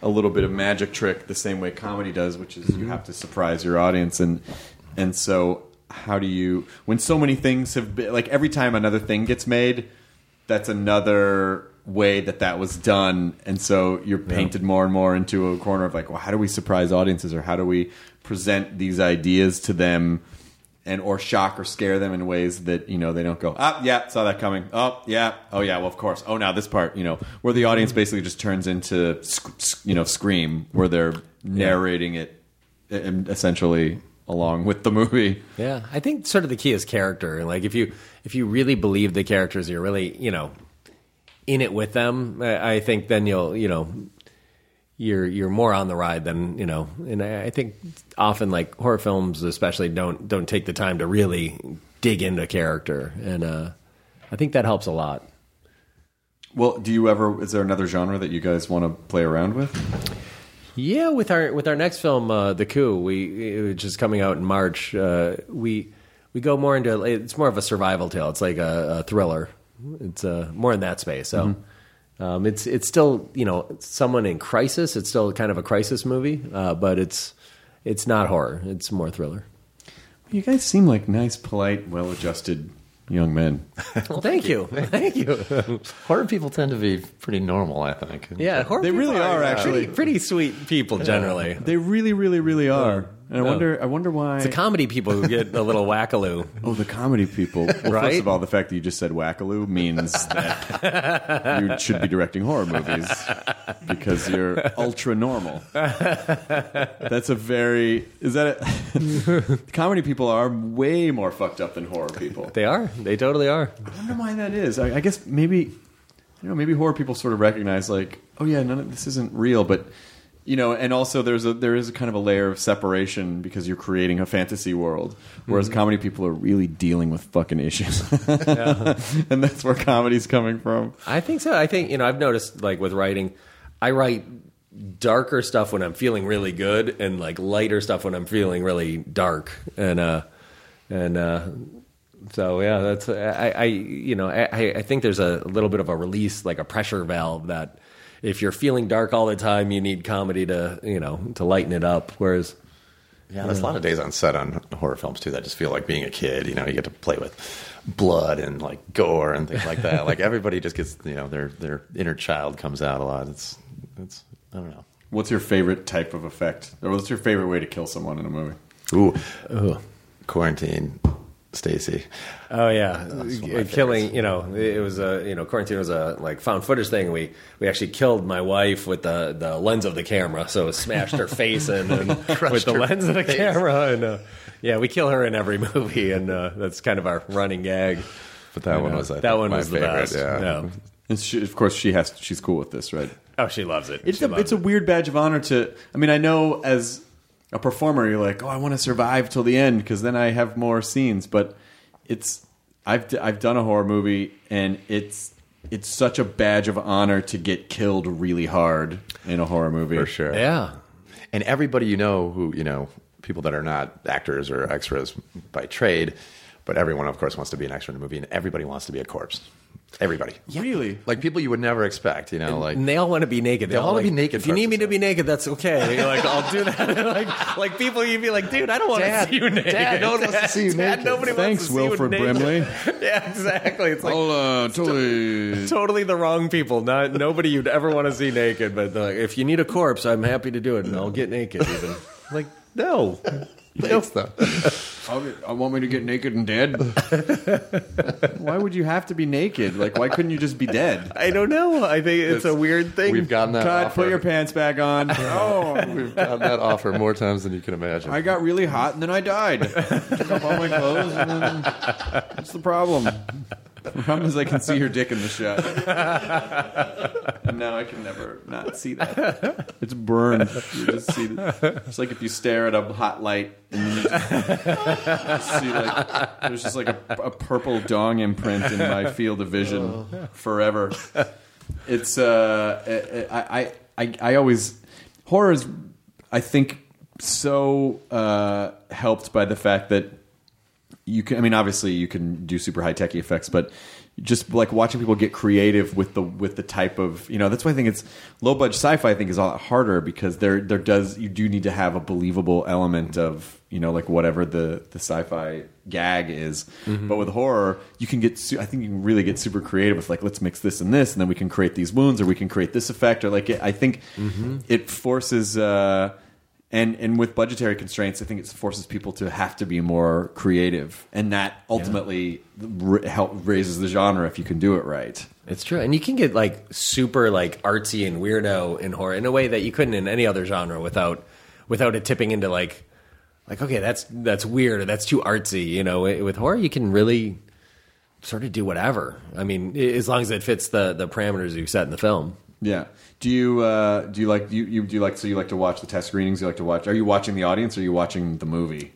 a little bit of magic trick, the same way comedy does, which is you mm-hmm. have to surprise your audience, and and so how do you when so many things have been like every time another thing gets made, that's another way that that was done, and so you're painted more and more into a corner of like, well, how do we surprise audiences, or how do we present these ideas to them? and or shock or scare them in ways that you know they don't go ah yeah saw that coming. Oh yeah. Oh yeah. Well of course. Oh now this part you know where the audience basically just turns into you know scream where they're narrating it essentially along with the movie Yeah, I think sort of the key is character. Like if you if you really believe the characters, you're really you know in it with them. I I think then you'll you know you're you're more on the ride than you know. And I I think often like horror films, especially, don't don't take the time to really dig into character, and uh, I think that helps a lot. well do you ever is there another genre that you guys want to play around with Yeah, with our with our next film, uh, The Coup, we which is coming out in March. Uh, we we go more into it's more of a survival tale. It's like a, a thriller. It's uh, more in that space. So um, it's it's still you know someone in crisis. It's still kind of a crisis movie, uh, but it's it's not horror. It's more thriller. you guys seem like nice polite well-adjusted young men Well, thank you, thank you. horror people tend to be pretty normal. I think. Yeah, horror They really people are, uh, actually. pretty, pretty sweet people generally. they really really really are and i No. wonder i wonder why It's the comedy people who get a little wackaloo. Oh, the comedy people. Well, Right? First of all, the fact that you just said wackaloo means that you should be directing horror movies because you're ultra normal. That's a very is that a, comedy people are way more fucked up than horror people. They are. They totally are. I wonder why that is. I, I guess maybe you know maybe horror people sort of recognize like oh yeah none of this isn't real but you know and also there's a there is a kind of a layer of separation because you're creating a fantasy world whereas comedy people are really dealing with fucking issues. And that's where comedy's coming from. I think so. I think you know I've noticed like with writing, I write darker stuff when I'm feeling really good, and like lighter stuff when I'm feeling really dark, and uh, and uh, so yeah, that's I, I you know I, I think there's a little bit of a release, like a pressure valve that if you're feeling dark all the time, you need comedy to you know to lighten it up. Whereas Yeah, there's a lot of days on set on horror films too that just feel like being a kid. You know, you get to play with blood and like gore and things like that. like everybody just gets, you know, their their inner child comes out a lot. It's it's I don't know. what's your favorite type of effect or what's your favorite way to kill someone in a movie Ooh, quarantine, Stacy. Oh yeah, one of my Uh, killing. You know, it was a you know quarantine was a like found footage thing. We we actually killed my wife with the the lens of the camera, so it smashed her face in and with the lens of the face. camera. And uh, yeah, we kill her in every movie, and uh, that's kind of our running gag. But that one Yeah. was I that think, one my was the best. Yeah. and she, of course she has she's cool with this right Oh, she loves it. It's She a loves it's a weird badge of honor to. I mean, I know as a performer, you're like, oh, I want to survive till the end because then I have more scenes. But it's I've d- I've done a horror movie and it's it's such a badge of honor to get killed really hard in a horror movie For sure. yeah. And everybody you know who, you know, people that are not actors or extras by trade, but everyone of course wants to be an extra in a movie and everybody wants to be a corpse. Everybody. Really? Like people you would never expect, you know, like they all want to be naked. They all all wanna be naked If you need me to be naked, that's okay. You're like I'll do that. like, like people, you'd be like, dude, I don't want Dad, to see you naked. Dad, no one wants to see you Dad, naked. Nobody Thanks, wants to see Wilford you naked. Brimley. yeah, exactly. It's like uh, totally. totally the wrong people. Not nobody you'd ever want to see naked. But like, if you need a corpse, I'm happy to do it, and I'll get naked. Even like, no, thanks though. I want me to get naked and dead. why would you have to be naked? Like, why couldn't you just be dead? I don't know. I think it's a weird thing. We've gotten that Cut. offer. Put your pants back on. Oh, We've gotten that offer more times than you can imagine. I got really hot and then I died. Took off all my clothes and then what's the problem? The problem is I can see your dick in the shot. and now I can never not see that. It's burned. You just see it. It's like if you stare at a hot light and you just see like there's just like a, a purple dong imprint in my field of vision forever. It's uh, I, I I I always horror is I think so uh, helped by the fact that you can. I mean, obviously, you can do super high techy effects, but just like watching people get creative with the with the type of you know that's why I think it's low budget sci-fi. I think is a lot harder because there there does you do need to have a believable element of you know like whatever the the sci-fi gag is. But with horror, you can get su- I think you can really get super creative with like let's mix this and this, and then we can create these wounds, or we can create this effect, or like it, I think it forces. Uh, and and with budgetary constraints, I think it forces people to have to be more creative, and that ultimately r- help raises the genre if you can do it right. It's true, and you can get like super like artsy and weirdo in horror in a way that you couldn't in any other genre without without it tipping into like like okay, that's that's weird or that's too artsy. You know, with horror you can really sort of do whatever. I mean, as long as it fits the the parameters you set in the film. Yeah. Do you uh, do you like you, you do you like so you like to watch the test screenings? You like to watch? Are you watching the audience? or Are you watching the movie?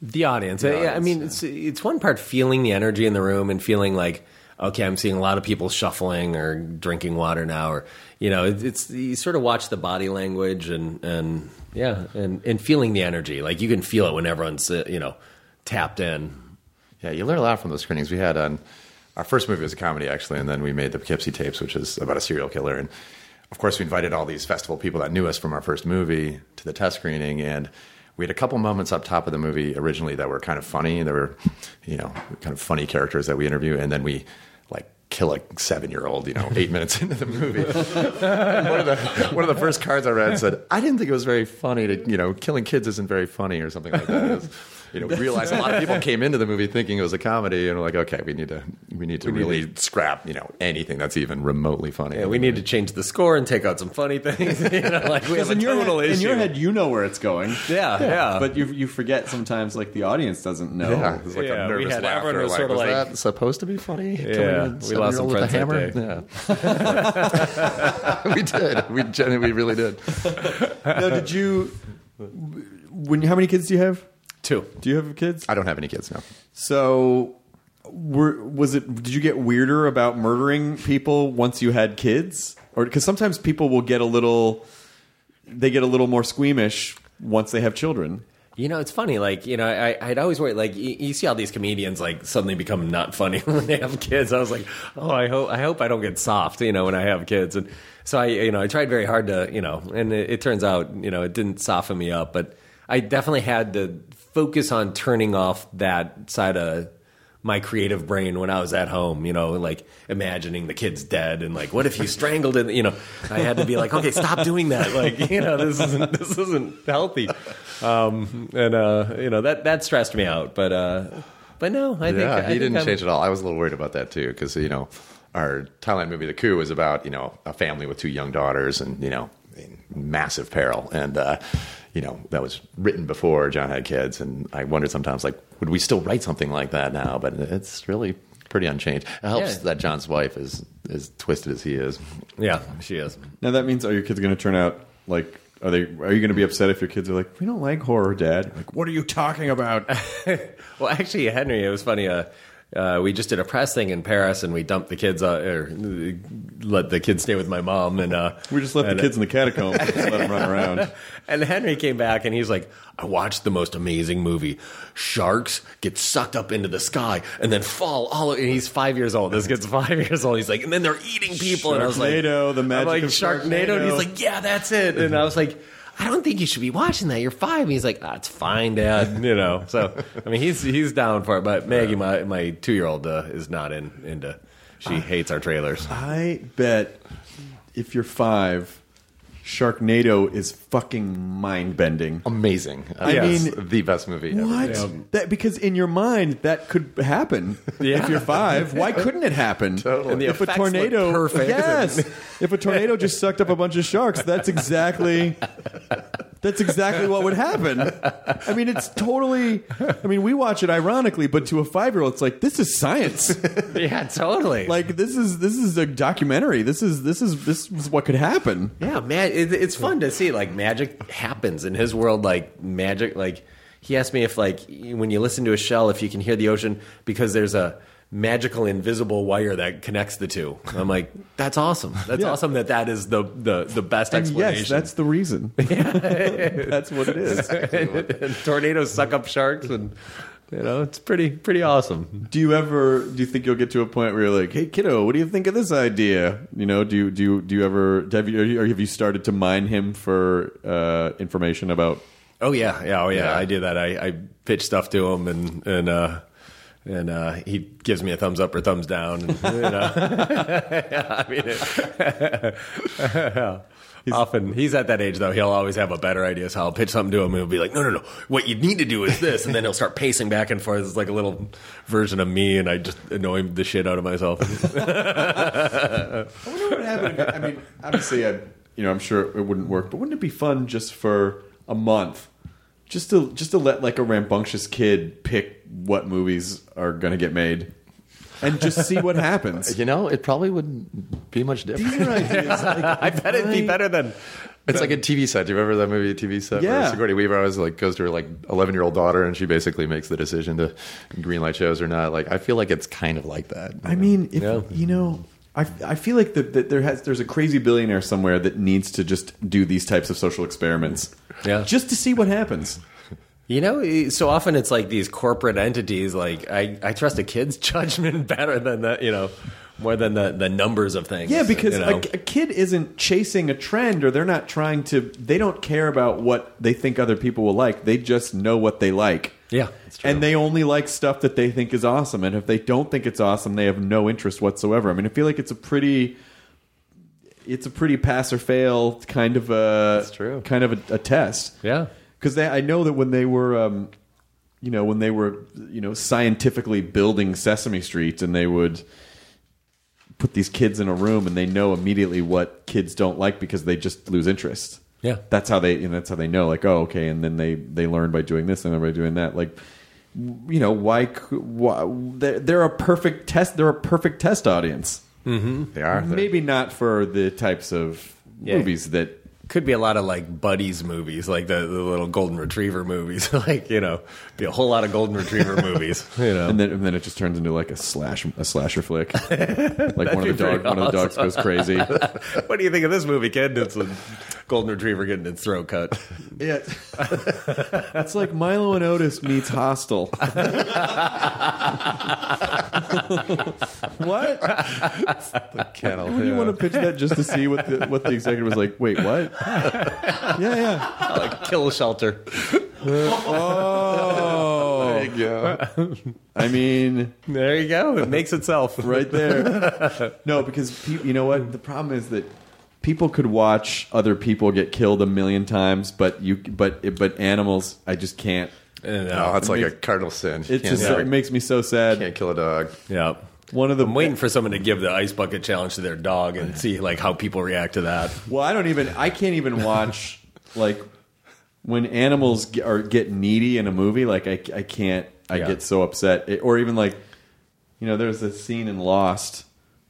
The audience. Yeah, I audience, mean, yeah. it's it's one part feeling the energy in the room and feeling like, okay, I'm seeing a lot of people shuffling or drinking water now, or you know, it, it's you sort of watch the body language and and yeah, and and feeling the energy. Like you can feel it when everyone's uh, you know tapped in. Yeah, you learn a lot from those screenings. We had on our first movie was a comedy actually, and then we made the Poughkeepsie tapes, which is about a serial killer. And of course, we invited all these festival people that knew us from our first movie to the test screening, and we had a couple moments up top of the movie originally that were kind of funny. There were, you know, kind of funny characters that we interview, and then we like kill a seven year old, you know, eight minutes into the movie. One of the one of the first cards I read said, "I didn't think it was very funny to, you know, killing kids isn't very funny or something like that." It was, you know, we realized a lot of people came into the movie thinking it was a comedy, and we're like, okay, we need to we need to really scrap, you know, anything that's even remotely funny. Yeah, we need to change the score and take out some funny things. you know, like we have a in your, head, issue. in your head, you know where it's going. Yeah, yeah. But you you forget sometimes, like the audience doesn't know. Yeah, it was like Yeah, a we nervous had- laughter. everyone was like, sort of was like- that supposed to be funny? Yeah, we lost some seven-year-old with a friends that hammer? Yeah, we did. We genuinely, we really did. Now, did you? When how many kids do you have? Two. Do you have kids? I don't have any kids now. So, were, was it? Did you get weirder about murdering people once you had kids, or because sometimes people will get a little, they get a little more squeamish once they have children. You know, it's funny. Like, you know, I, I'd always worry. Like, you, you see all these comedians like suddenly become not funny when they have kids. I was like, oh, I hope, I hope I don't get soft. You know, when I have kids, and so I, you know, I tried very hard to, you know, and it, it turns out, you know, it didn't soften me up, but I definitely had to focus on turning off that side of my creative brain when I was at home, you know, like imagining the kid's dead and like, what if you strangled it? You know, I had to be like, okay, stop doing that. Like, you know, this isn't this isn't healthy. Um, and uh, you know that that stressed me out. But uh, but no, I think yeah, I he think didn't I'm- change at all. I was a little worried about that too because you know our Thailand movie, The Coup, was about you know a family with two young daughters and you know in massive peril, and uh, you know that was written before John had kids, and I wondered sometimes like would we still write something like that now? But it's really pretty unchanged. It helps Yeah. that John's wife is as twisted as he is. Yeah, she is. Now that means are your kids going to turn out like? Are they? Are you going to be upset if your kids are like, we don't like horror, Dad? Like, what are you talking about? well, actually, Henry, it was funny. Uh, uh, we just did a press thing in Paris, and we dumped the kids, uh, or let the kids stay with my mom, and uh, we just left and, the kids in the catacombs. and let them run around. And Henry came back and he's like, I watched the most amazing movie. Sharks get sucked up into the sky and then fall all and he's five years old. This kid's five years old. He's like, and then they're eating people. and I was like, Sharknado, the magic I'm like, of Sharknado. And he's like, yeah, that's it. And I was like, I don't think you should be watching that. You're five. And he's like, ah, it's fine, Dad. You know. So I mean, he's he's down for it. But Maggie, my my two year old, uh, is not in into. She hates our trailers. I bet if you're five, Sharknado is fucking mind bending. Amazing. Uh, I Yes. mean- the best movie. ever. What? That because in your mind that could happen. Yeah. If you're five, why couldn't it happen? Totally. And the if a effects look tornado, perfect. yes. if a tornado just sucked up a bunch of sharks, that's exactly. That's exactly what would happen. I mean, it's totally. I mean, we watch it ironically, but to a five year old, it's like this is science. yeah, totally. like this is this is a documentary. This is this is this is what could happen. Yeah, man, it, it's fun to see. Like magic happens in his world. Like magic. Like he asked me if, like, when you listen to a shell, if you can hear the ocean because there's a magical invisible wire that connects the two. I'm like, that's awesome. That's Yeah. awesome that that is the the the best And explanation. yes, that's the reason. that's what it is. and tornadoes suck up sharks, and you know it's pretty pretty awesome. Do you ever do you think you'll get to a point where you're like, "Hey kiddo, what do you think of this idea?" You know, do you do you, do you ever have you or have you started to mine him for uh, information about Oh yeah, yeah, oh yeah. Yeah. I do that. I, I pitch stuff to him, and and uh, and uh, he gives me a thumbs up or thumbs down. And, you know. I mean, it, often he's at that age though. He'll always have a better idea. So I'll pitch something to him, and he'll be like, "No, no, no. What you need to do is this," and then he'll start pacing back and forth. It's like a little version of me, and I just annoy the shit out of myself. I wonder what happened. I mean, obviously, I, you know, I'm sure it wouldn't work, but wouldn't it be fun just for a month, just to just to let like a rambunctious kid pick what movies are going to get made, and just see what happens. You know, it probably wouldn't be much different. These are ideas. Like, I bet it'd be better than. It's like a TV set. Do you remember that movie, TV set? Yeah. Where Sigourney Weaver always like goes to her like eleven year old daughter, and she basically makes the decision to greenlight shows or not. Like, I feel like it's kind of like that. I mean, if, Yeah. you know, I, I feel like that that there has there's a crazy billionaire somewhere that needs to just do these types of social experiments, Yeah. just to see what happens. You know, eh, so often it's like these corporate entities. Like I, I trust a kid's judgment better than the, you know, more than the, the numbers of things. Yeah, because you know? a, a kid isn't chasing a trend, or they're not trying to. They don't care about what they think other people will like. They just know what they like. Yeah, And they only like stuff that they think is awesome. And if they don't think it's awesome, they have no interest whatsoever. I mean, I feel like it's a pretty, it's a pretty pass or fail kind of a, That's true. kind of a, a test. yeah, Because I know that when they were, um, you know, when they were, you know, scientifically building Sesame Street, and they would put these kids in a room, and they know immediately what kids don't like because they just lose interest. Yeah. that's how they, and that's how they know. Like, oh, okay, and then they they learn by doing this, and then by doing that. Like, you know, why? why they're, they're a perfect test. They're a perfect test audience. Mm-hmm. they are. They're- Maybe not for the types of Yeah. movies that could be a lot of like buddies movies, like the, the little golden retriever movies. like you know, be a whole lot of golden retriever movies. You know, and then and then it just turns into like a slash a slasher flick. like one of the dog pretty one of the dogs goes crazy. what do you think of this movie, kid? It's a golden retriever getting its throat cut. yeah, it's like Milo and Otis meets Hostel. what? Kennel. Wouldn't you want to pitch that just to see what the what the executive was like? Wait, what? Yeah, yeah. like kill a shelter. Oh, There you go. I mean, There you go. It makes itself. right there. No, because pe- you know what? The problem is that people could watch other people get killed a million times, but you, but but animals, I just can't. You oh, No, that's like makes- a cardinal sin. It just so, it makes me so sad. can't kill a dog. yeah. One of the I'm waiting for someone to give the ice bucket challenge to their dog and see like how people react to that. Well, I don't even. I can't even watch like when animals get, are get needy in a movie. Like I, I can't. I Yeah. get so upset. It- or even like, you know, there's a scene in Lost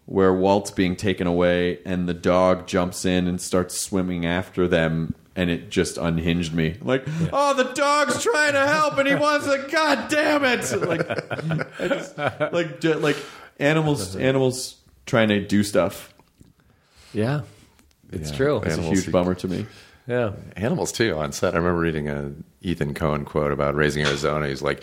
where Walt's being taken away and the dog jumps in and starts swimming after them. And it just unhinged me. Like, oh, the dog's trying to help, and he wants to. God damn it! Like, I just, like, ju- like animals, animals trying to do stuff. Yeah. It's Yeah. true. It's a Animals huge bummer to me. Yeah. Animals too on set. I remember reading a Ethan Coen quote about raising Arizona. He's like,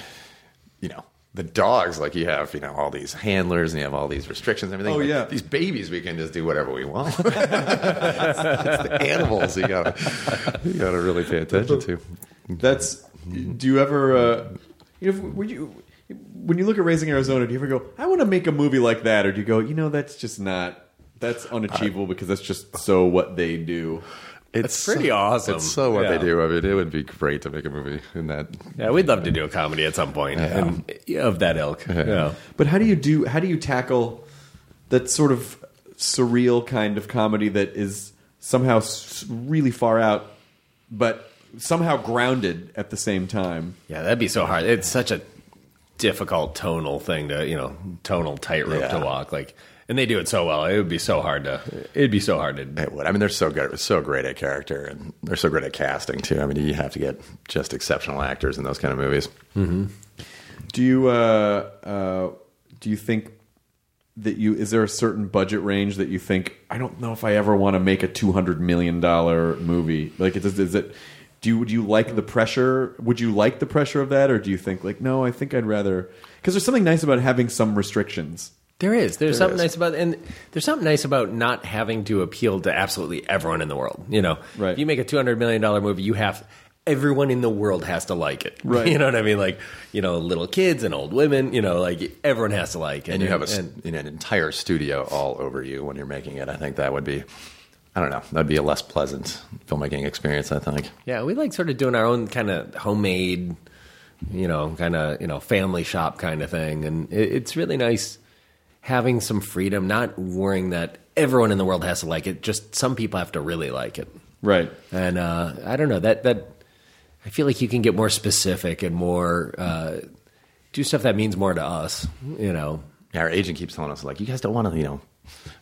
you know, the dogs, like you have, you know, all these handlers and you have all these restrictions and everything. Oh, Like, yeah. These babies, we can just do whatever we want. it's, it's the animals you gotta, you gotta really pay attention to. That's. Do you ever? Uh, you know, when you when you look at Raising Arizona, do you ever go, "I want to make a movie like that," or do you go, "You know, that's just not. That's unachievable because that's just so what they do." It's pretty awesome. It's so what Yeah. they do. I mean, it would be great to make a movie in that. Yeah, we'd love to do a comedy at some point and, of that ilk. Yeah. But how do you do? How do you tackle that sort of surreal kind of comedy that is somehow really far out, but somehow grounded at the same time. Yeah, that'd be so hard. It's such a difficult tonal thing to, you know, tonal tightrope Yeah. to walk. Like, and they do it so well. It would be so hard to. It'd be so hard to. It would. I mean, they're so good, so great at character, and they're so great at casting too. I mean, you have to get just exceptional actors in those kind of movies. Do you uh, uh, do you think that you is there a certain budget range that you think I don't know if I ever want to make a two hundred million dollar movie? Like, is, is it? Do you, do you like the pressure? Would you like the pressure of that, or do you think like no? I think I'd rather because there's something nice about having some restrictions. There is. There's something is. nice about, and there's something nice about not having to appeal to absolutely everyone in the world. You know, Right. if you make a two hundred million dollar movie, you have everyone in the world has to like it. Right. You know what I mean? Like, you know, little kids and old women. You know, like everyone has to like it. And you have a, s- and- an entire studio all over you when you're making it. I think that would be, I don't know, that'd be a less pleasant filmmaking experience. I think. Yeah, we like sort of doing our own kind of homemade, you know, kind of you know family shop kind of thing, and it, it's really nice having some freedom, not worrying that everyone in the world has to like it. Just some people have to really like it, Right. and uh, I don't know that that I feel like you can get more specific and more uh, do stuff that means more to us, you know. Yeah, our agent keeps telling us like, you guys don't want to, you know,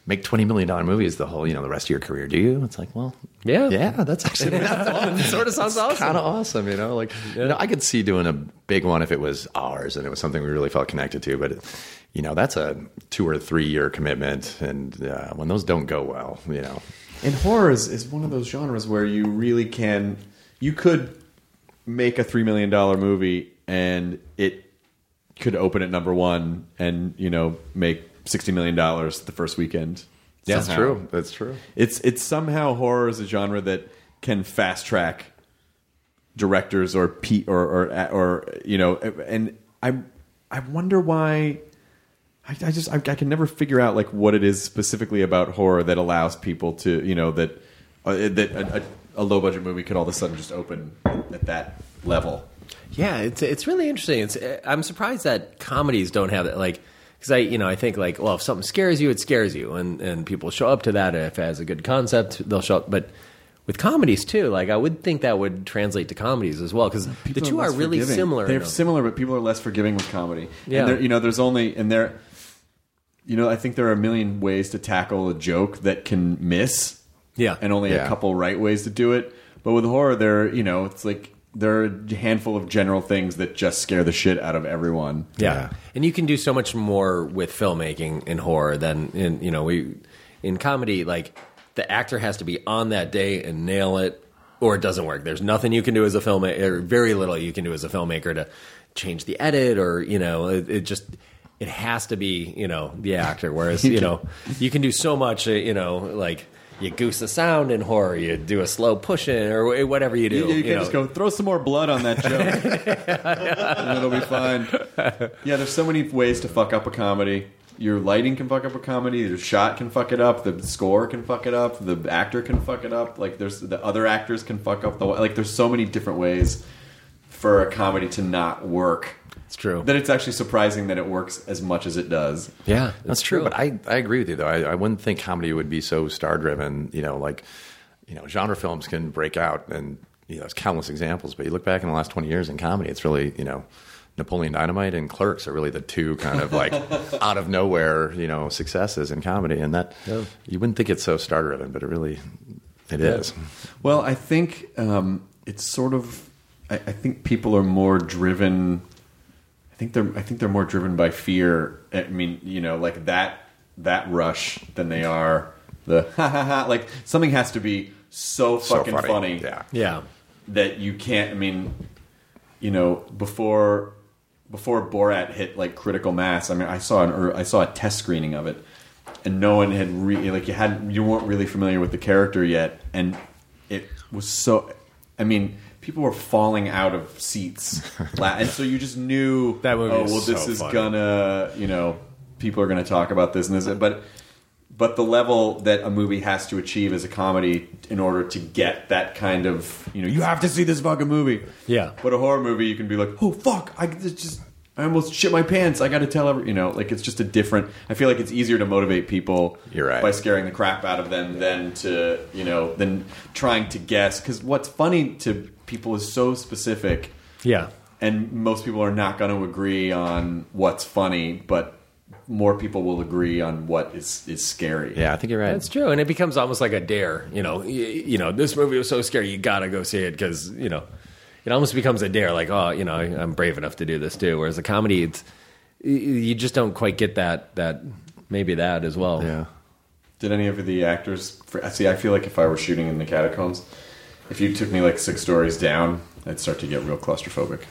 make twenty million dollar movies the whole, you know, the rest of your career, do you? It's like, well, Yeah. yeah, that's actually It sort of sounds awesome. kind of awesome, you know. Like, you know, I could see doing a big one if it was ours and it was something we really felt connected to. But, you know, that's a two or three year commitment, and uh, when those don't go well, you know, And horror is, is one of those genres where you really can you could make a three million dollar movie and it could open at number one and you know make sixty million dollars the first weekend. Yeah, that's Somehow. true. That's true. It's it's somehow horror is a genre that can fast track directors or Pete or or or you know and I I wonder why I, I just I, I can never figure out like what it is specifically about horror that allows people to you know that uh, that a, a, a low budget movie could all of a sudden just open at that level. Yeah, it's it's really interesting. It's I'm surprised that comedies don't have that. Like, because I you know I think like well if something scares you, it scares you, and and people show up to that. If it has a good concept, they'll show up. But with comedies too, like I would think that would translate to comedies as well because the two are less really forgiving. similar. They're in similar, but people are less forgiving with comedy. Yeah. and there, you know, there's only and there, you know, I think there are a million ways to tackle a joke that can miss. Yeah. and only a couple right ways to do it. But with horror, there, you know, it's like there are a handful of general things that just scare the shit out of everyone. Yeah. Yeah. And you can do so much more with filmmaking in horror than in you know, we in comedy, like the actor has to be on that day and nail it or it doesn't work. There's nothing you can do as a filmmaker or very little you can do as a filmmaker to change the edit or, you know, it, it just it has to be, you know, the actor. Whereas, you know, you can do so much, uh, you know, like you goose the sound in horror, you do a slow push in or whatever you do. You, you can know. just go throw some more blood on that joke, and it'll be fine. Yeah, there's so many ways to fuck up a comedy. Your lighting can fuck up a comedy. Your shot can fuck it up. The score can fuck it up. The actor can fuck it up. Like there's the other actors can fuck up the like. There's so many different ways for a comedy to not work. It's true. That it's actually surprising that it works as much as it does. yeah, That's it's true, but I, I agree with you though. I, I wouldn't think comedy would be so star driven. You know, like you know, genre films can break out, and you know, there's countless examples. But you look back in the last twenty years in comedy, it's really you know, Napoleon Dynamite and Clerks are really the two kind of like out of nowhere you know successes in comedy, and that you wouldn't think it's so star driven, but it really it is. Well, I think um, it's sort of. I, I think people are more driven. I think they're. I think they're more driven by fear. I mean, you know, like that that rush than they are the ha ha ha. Like something has to be so So fucking funny, yeah. Yeah. that you can't. I mean, you know, before before Borat hit like critical mass. I mean, I saw an or I saw a test screening of it, and no one had really like you hadn't you weren't really familiar with the character yet, and it was so. I mean. People were falling out of seats, and so you just knew That movie Oh is well, this so is funny. gonna, you know, people are gonna talk about this and this, but but the level that a movie has to achieve as a comedy in order to get that kind of you know you have to see this fucking movie Yeah. but a horror movie you can be like oh fuck i it's just i almost shit my pants i gotta tell every you know like it's just a different i feel like it's easier to motivate people You're right. by scaring the crap out of them than to you know than trying to guess because what's funny to people is so specific, Yeah. and most people are not going to agree on what's funny, but more people will agree on what is is scary. Yeah, I think you're right. That's true, and it becomes almost like a dare. You know, you, you know, this movie was so scary, you gotta go see it because you know, it almost becomes a dare. Like, oh, you know, I'm brave enough to do this too. Whereas a comedy, it's you- you just don't quite get that that maybe that as well. yeah. Did any of the actors? See, I feel like if I were shooting in the catacombs, if you took me like six stories down, I'd start to get real claustrophobic.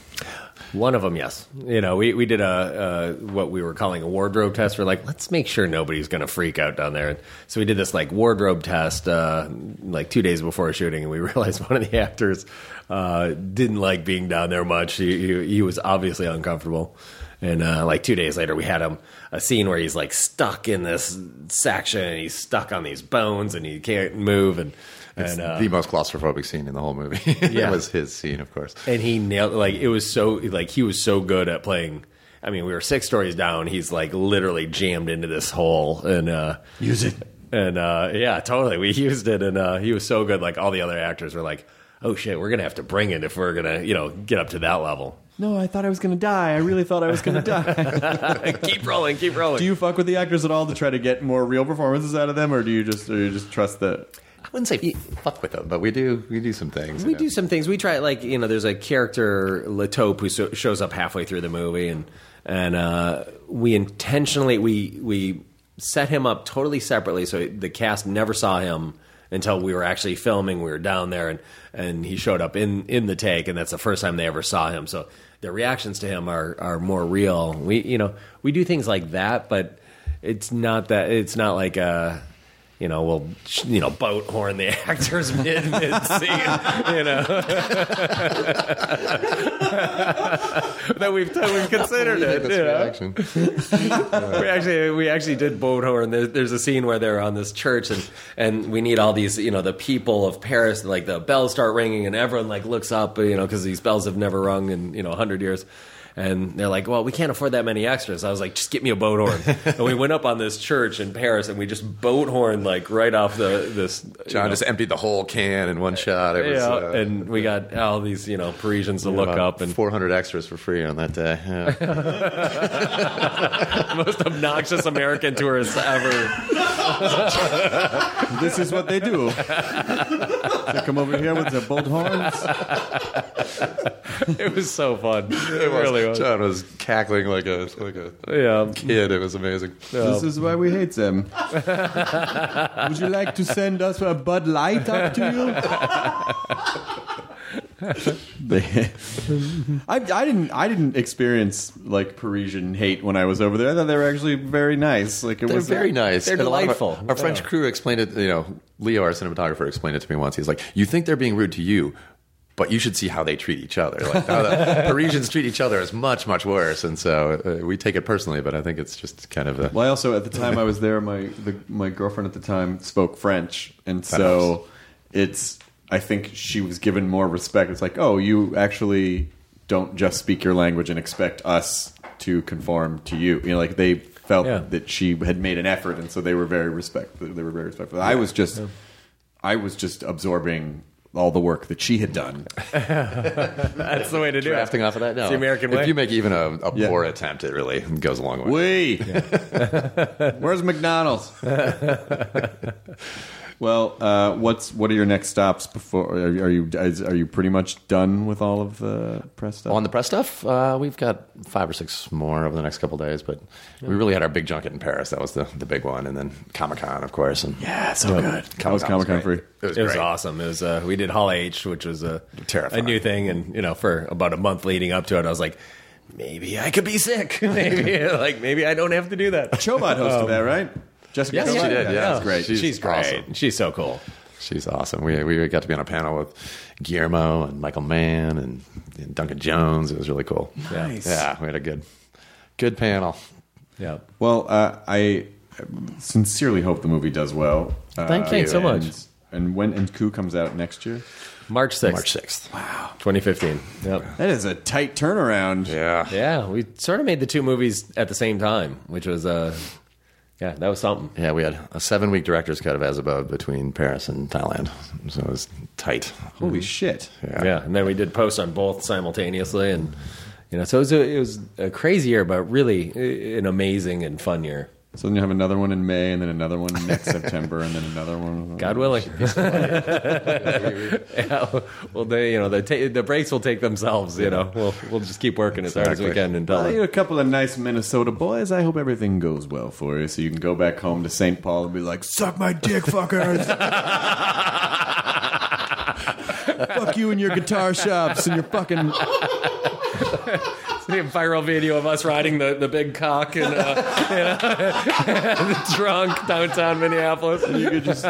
One of them, yes. You know, we, we did a what we were calling a wardrobe test. We're like, let's make sure nobody's going to freak out down there. So we did this like wardrobe test uh, like two days before shooting, and we realized one of the actors uh, didn't like being down there much. He, he, he was obviously uncomfortable. And uh, like two days later, we had him a scene where he's like stuck in this section, and he's stuck on these bones, and he can't move. And It's and uh, the most claustrophobic scene in the whole movie. Yeah. it was his scene, of course. and he nailed like it was so like he was so good at playing i mean we were six stories down he's like literally jammed into this hole and uh Use it. and uh yeah totally we used it and uh he was so good like all the other actors were like oh shit we're gonna have to bring it if we're gonna you know get up to that level No, I thought I was going to die. I really thought I was going to die. keep rolling keep rolling do you fuck with the actors at all to try to get more real performances out of them, or do you just or you just trust that? I wouldn't say fuck with them, but we do we do some things. We you know. do some things. We try like you know, there's a character La Taupe who so, shows up halfway through the movie, and and uh, we intentionally we we set him up totally separately, so the cast never saw him until we were actually filming. We were down there, and and he showed up in in the take, and that's the first time they ever saw him. So their reactions to him are are more real. We you know we do things like that, but it's not that it's not like a you know, we'll you know boat horn the actors mid mid scene, you know. that we've we've considered it. You know? we actually we actually did boat horn. There, there's a scene where they're on this church and and we need all these you know the people of Paris. Like the bells start ringing and everyone like looks up you know because these bells have never rung in you know hundred years. And they're like, well, we can't afford that many extras. I was like, just get me a boat horn. and we went up on this church in Paris, and we just boat horn like right off the this. you John know, just emptied the whole can in one shot. It was, yeah, uh, and we got all these you know Parisians to look up and 400 extras for free on that day. Yeah. most obnoxious American tourists ever. This is what they do. They come over here with their bolt horns. It was so fun. It, It was. really was. John was cackling like a like a Yeah. kid. It was amazing. This is why we hate them. Would you like to send us a Bud Light up to you? They- I, I didn't. I didn't experience like Parisian hate when I was over there. I thought they were actually very nice. Like it They're was very nice. They're And a lot of our- delightful. Our, French crew explained it. You know, Leo, our cinematographer, explained it to me once. He's like, "You think they're being rude to you." But you should see how they treat each other. Like how the Parisians treat each other is much, much worse, and so uh, we take it personally. But I think it's just kind of a Well, I also at the time I was there, my the, my girlfriend at the time spoke French, and so it's. I think she was given more respect. It's like, oh, you actually don't just speak your language and expect us to conform to you. You know, like they felt Yeah. that she had made an effort, and so they were very respectful. They were very respectful. I was just, I was just absorbing all the work that she had done. That's the way to do drafting off of that. No, It's the American way. if you make even a, a Yeah. poor attempt, it really goes a long way. We. Where's McDonald's? well, uh, what's what are your next stops before? Are, you- are you is- are you pretty much done with all of the press stuff? On the press stuff, uh, we've got five or six more over the next couple days, but we really had our big junket in Paris. That was the, the big one, and then Comic Con, of course. And yeah, so good. How was Comic-Con Comic Con was for great. you? It was, It was awesome. It was uh, we did Hall H, which was a Terrifying. a new thing, and you know, for about a month leading up to it, I was like, maybe I could be sick. maybe like maybe I don't have to do that. Chobot hosted that, right? Jessica Yeah, Chobot? she did, yeah. that's great. She's She's, great. awesome. She's so cool. She's awesome. We we got to be on a panel with Guillermo and Michael Mann and, and Duncan Jones. It was really cool. Nice. Yeah, we had a good good panel. Yeah. Well, uh, I sincerely hope the movie does well. Uh, Thank you. So much. and- And when and Coup comes out next year, March sixth, March sixth. Wow. 2015. Yep. that is a tight turnaround. Yeah. Yeah, we sort of made the two movies at the same time, which was uh, Yeah, that was something. Yeah, we had a seven week director's cut of As Above between Paris and Thailand. So it was tight. Holy mm-hmm. shit! Yeah. Yeah, and then we did posts on both simultaneously, and you know, so it was a, it was a crazy year, but really an amazing and fun year. So then you have another one in May, and then another one next September, and then another one. God willing. yeah, well, they, you know, the ta- the breaks will take themselves. You know, we'll we'll just keep working as hard as we Exactly. can until. Well, you're a couple of nice Minnesota boys. I hope everything goes well for you, so you can go back home to St. Paul and be like, "Suck my dick, fuckers." Fuck you and your guitar shops and your fucking. Viral video of us riding the, the big cock and uh, drunk downtown Minneapolis. And you could just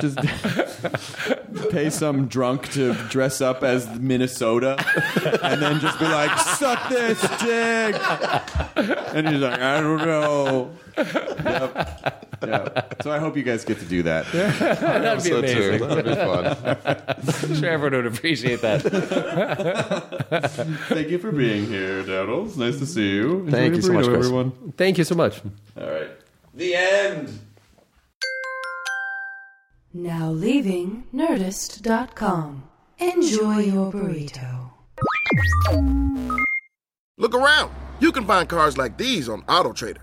just pay some drunk to dress up as Minnesota, and then just be like, "Suck this dick," and he's like, "I don't know." Yep. Yep. So I hope you guys get to do that. That'd be So too. amazing. That'd be fun. I'm sure everyone would appreciate that. Thank you for being here, Dowdles. Nice to see you. Enjoy Thank your you so much, burrito, Chris. everyone. Thank you so much. All right. The end. Now leaving Nerdist.com. Enjoy your burrito. Look around. You can find cars like these on AutoTrader.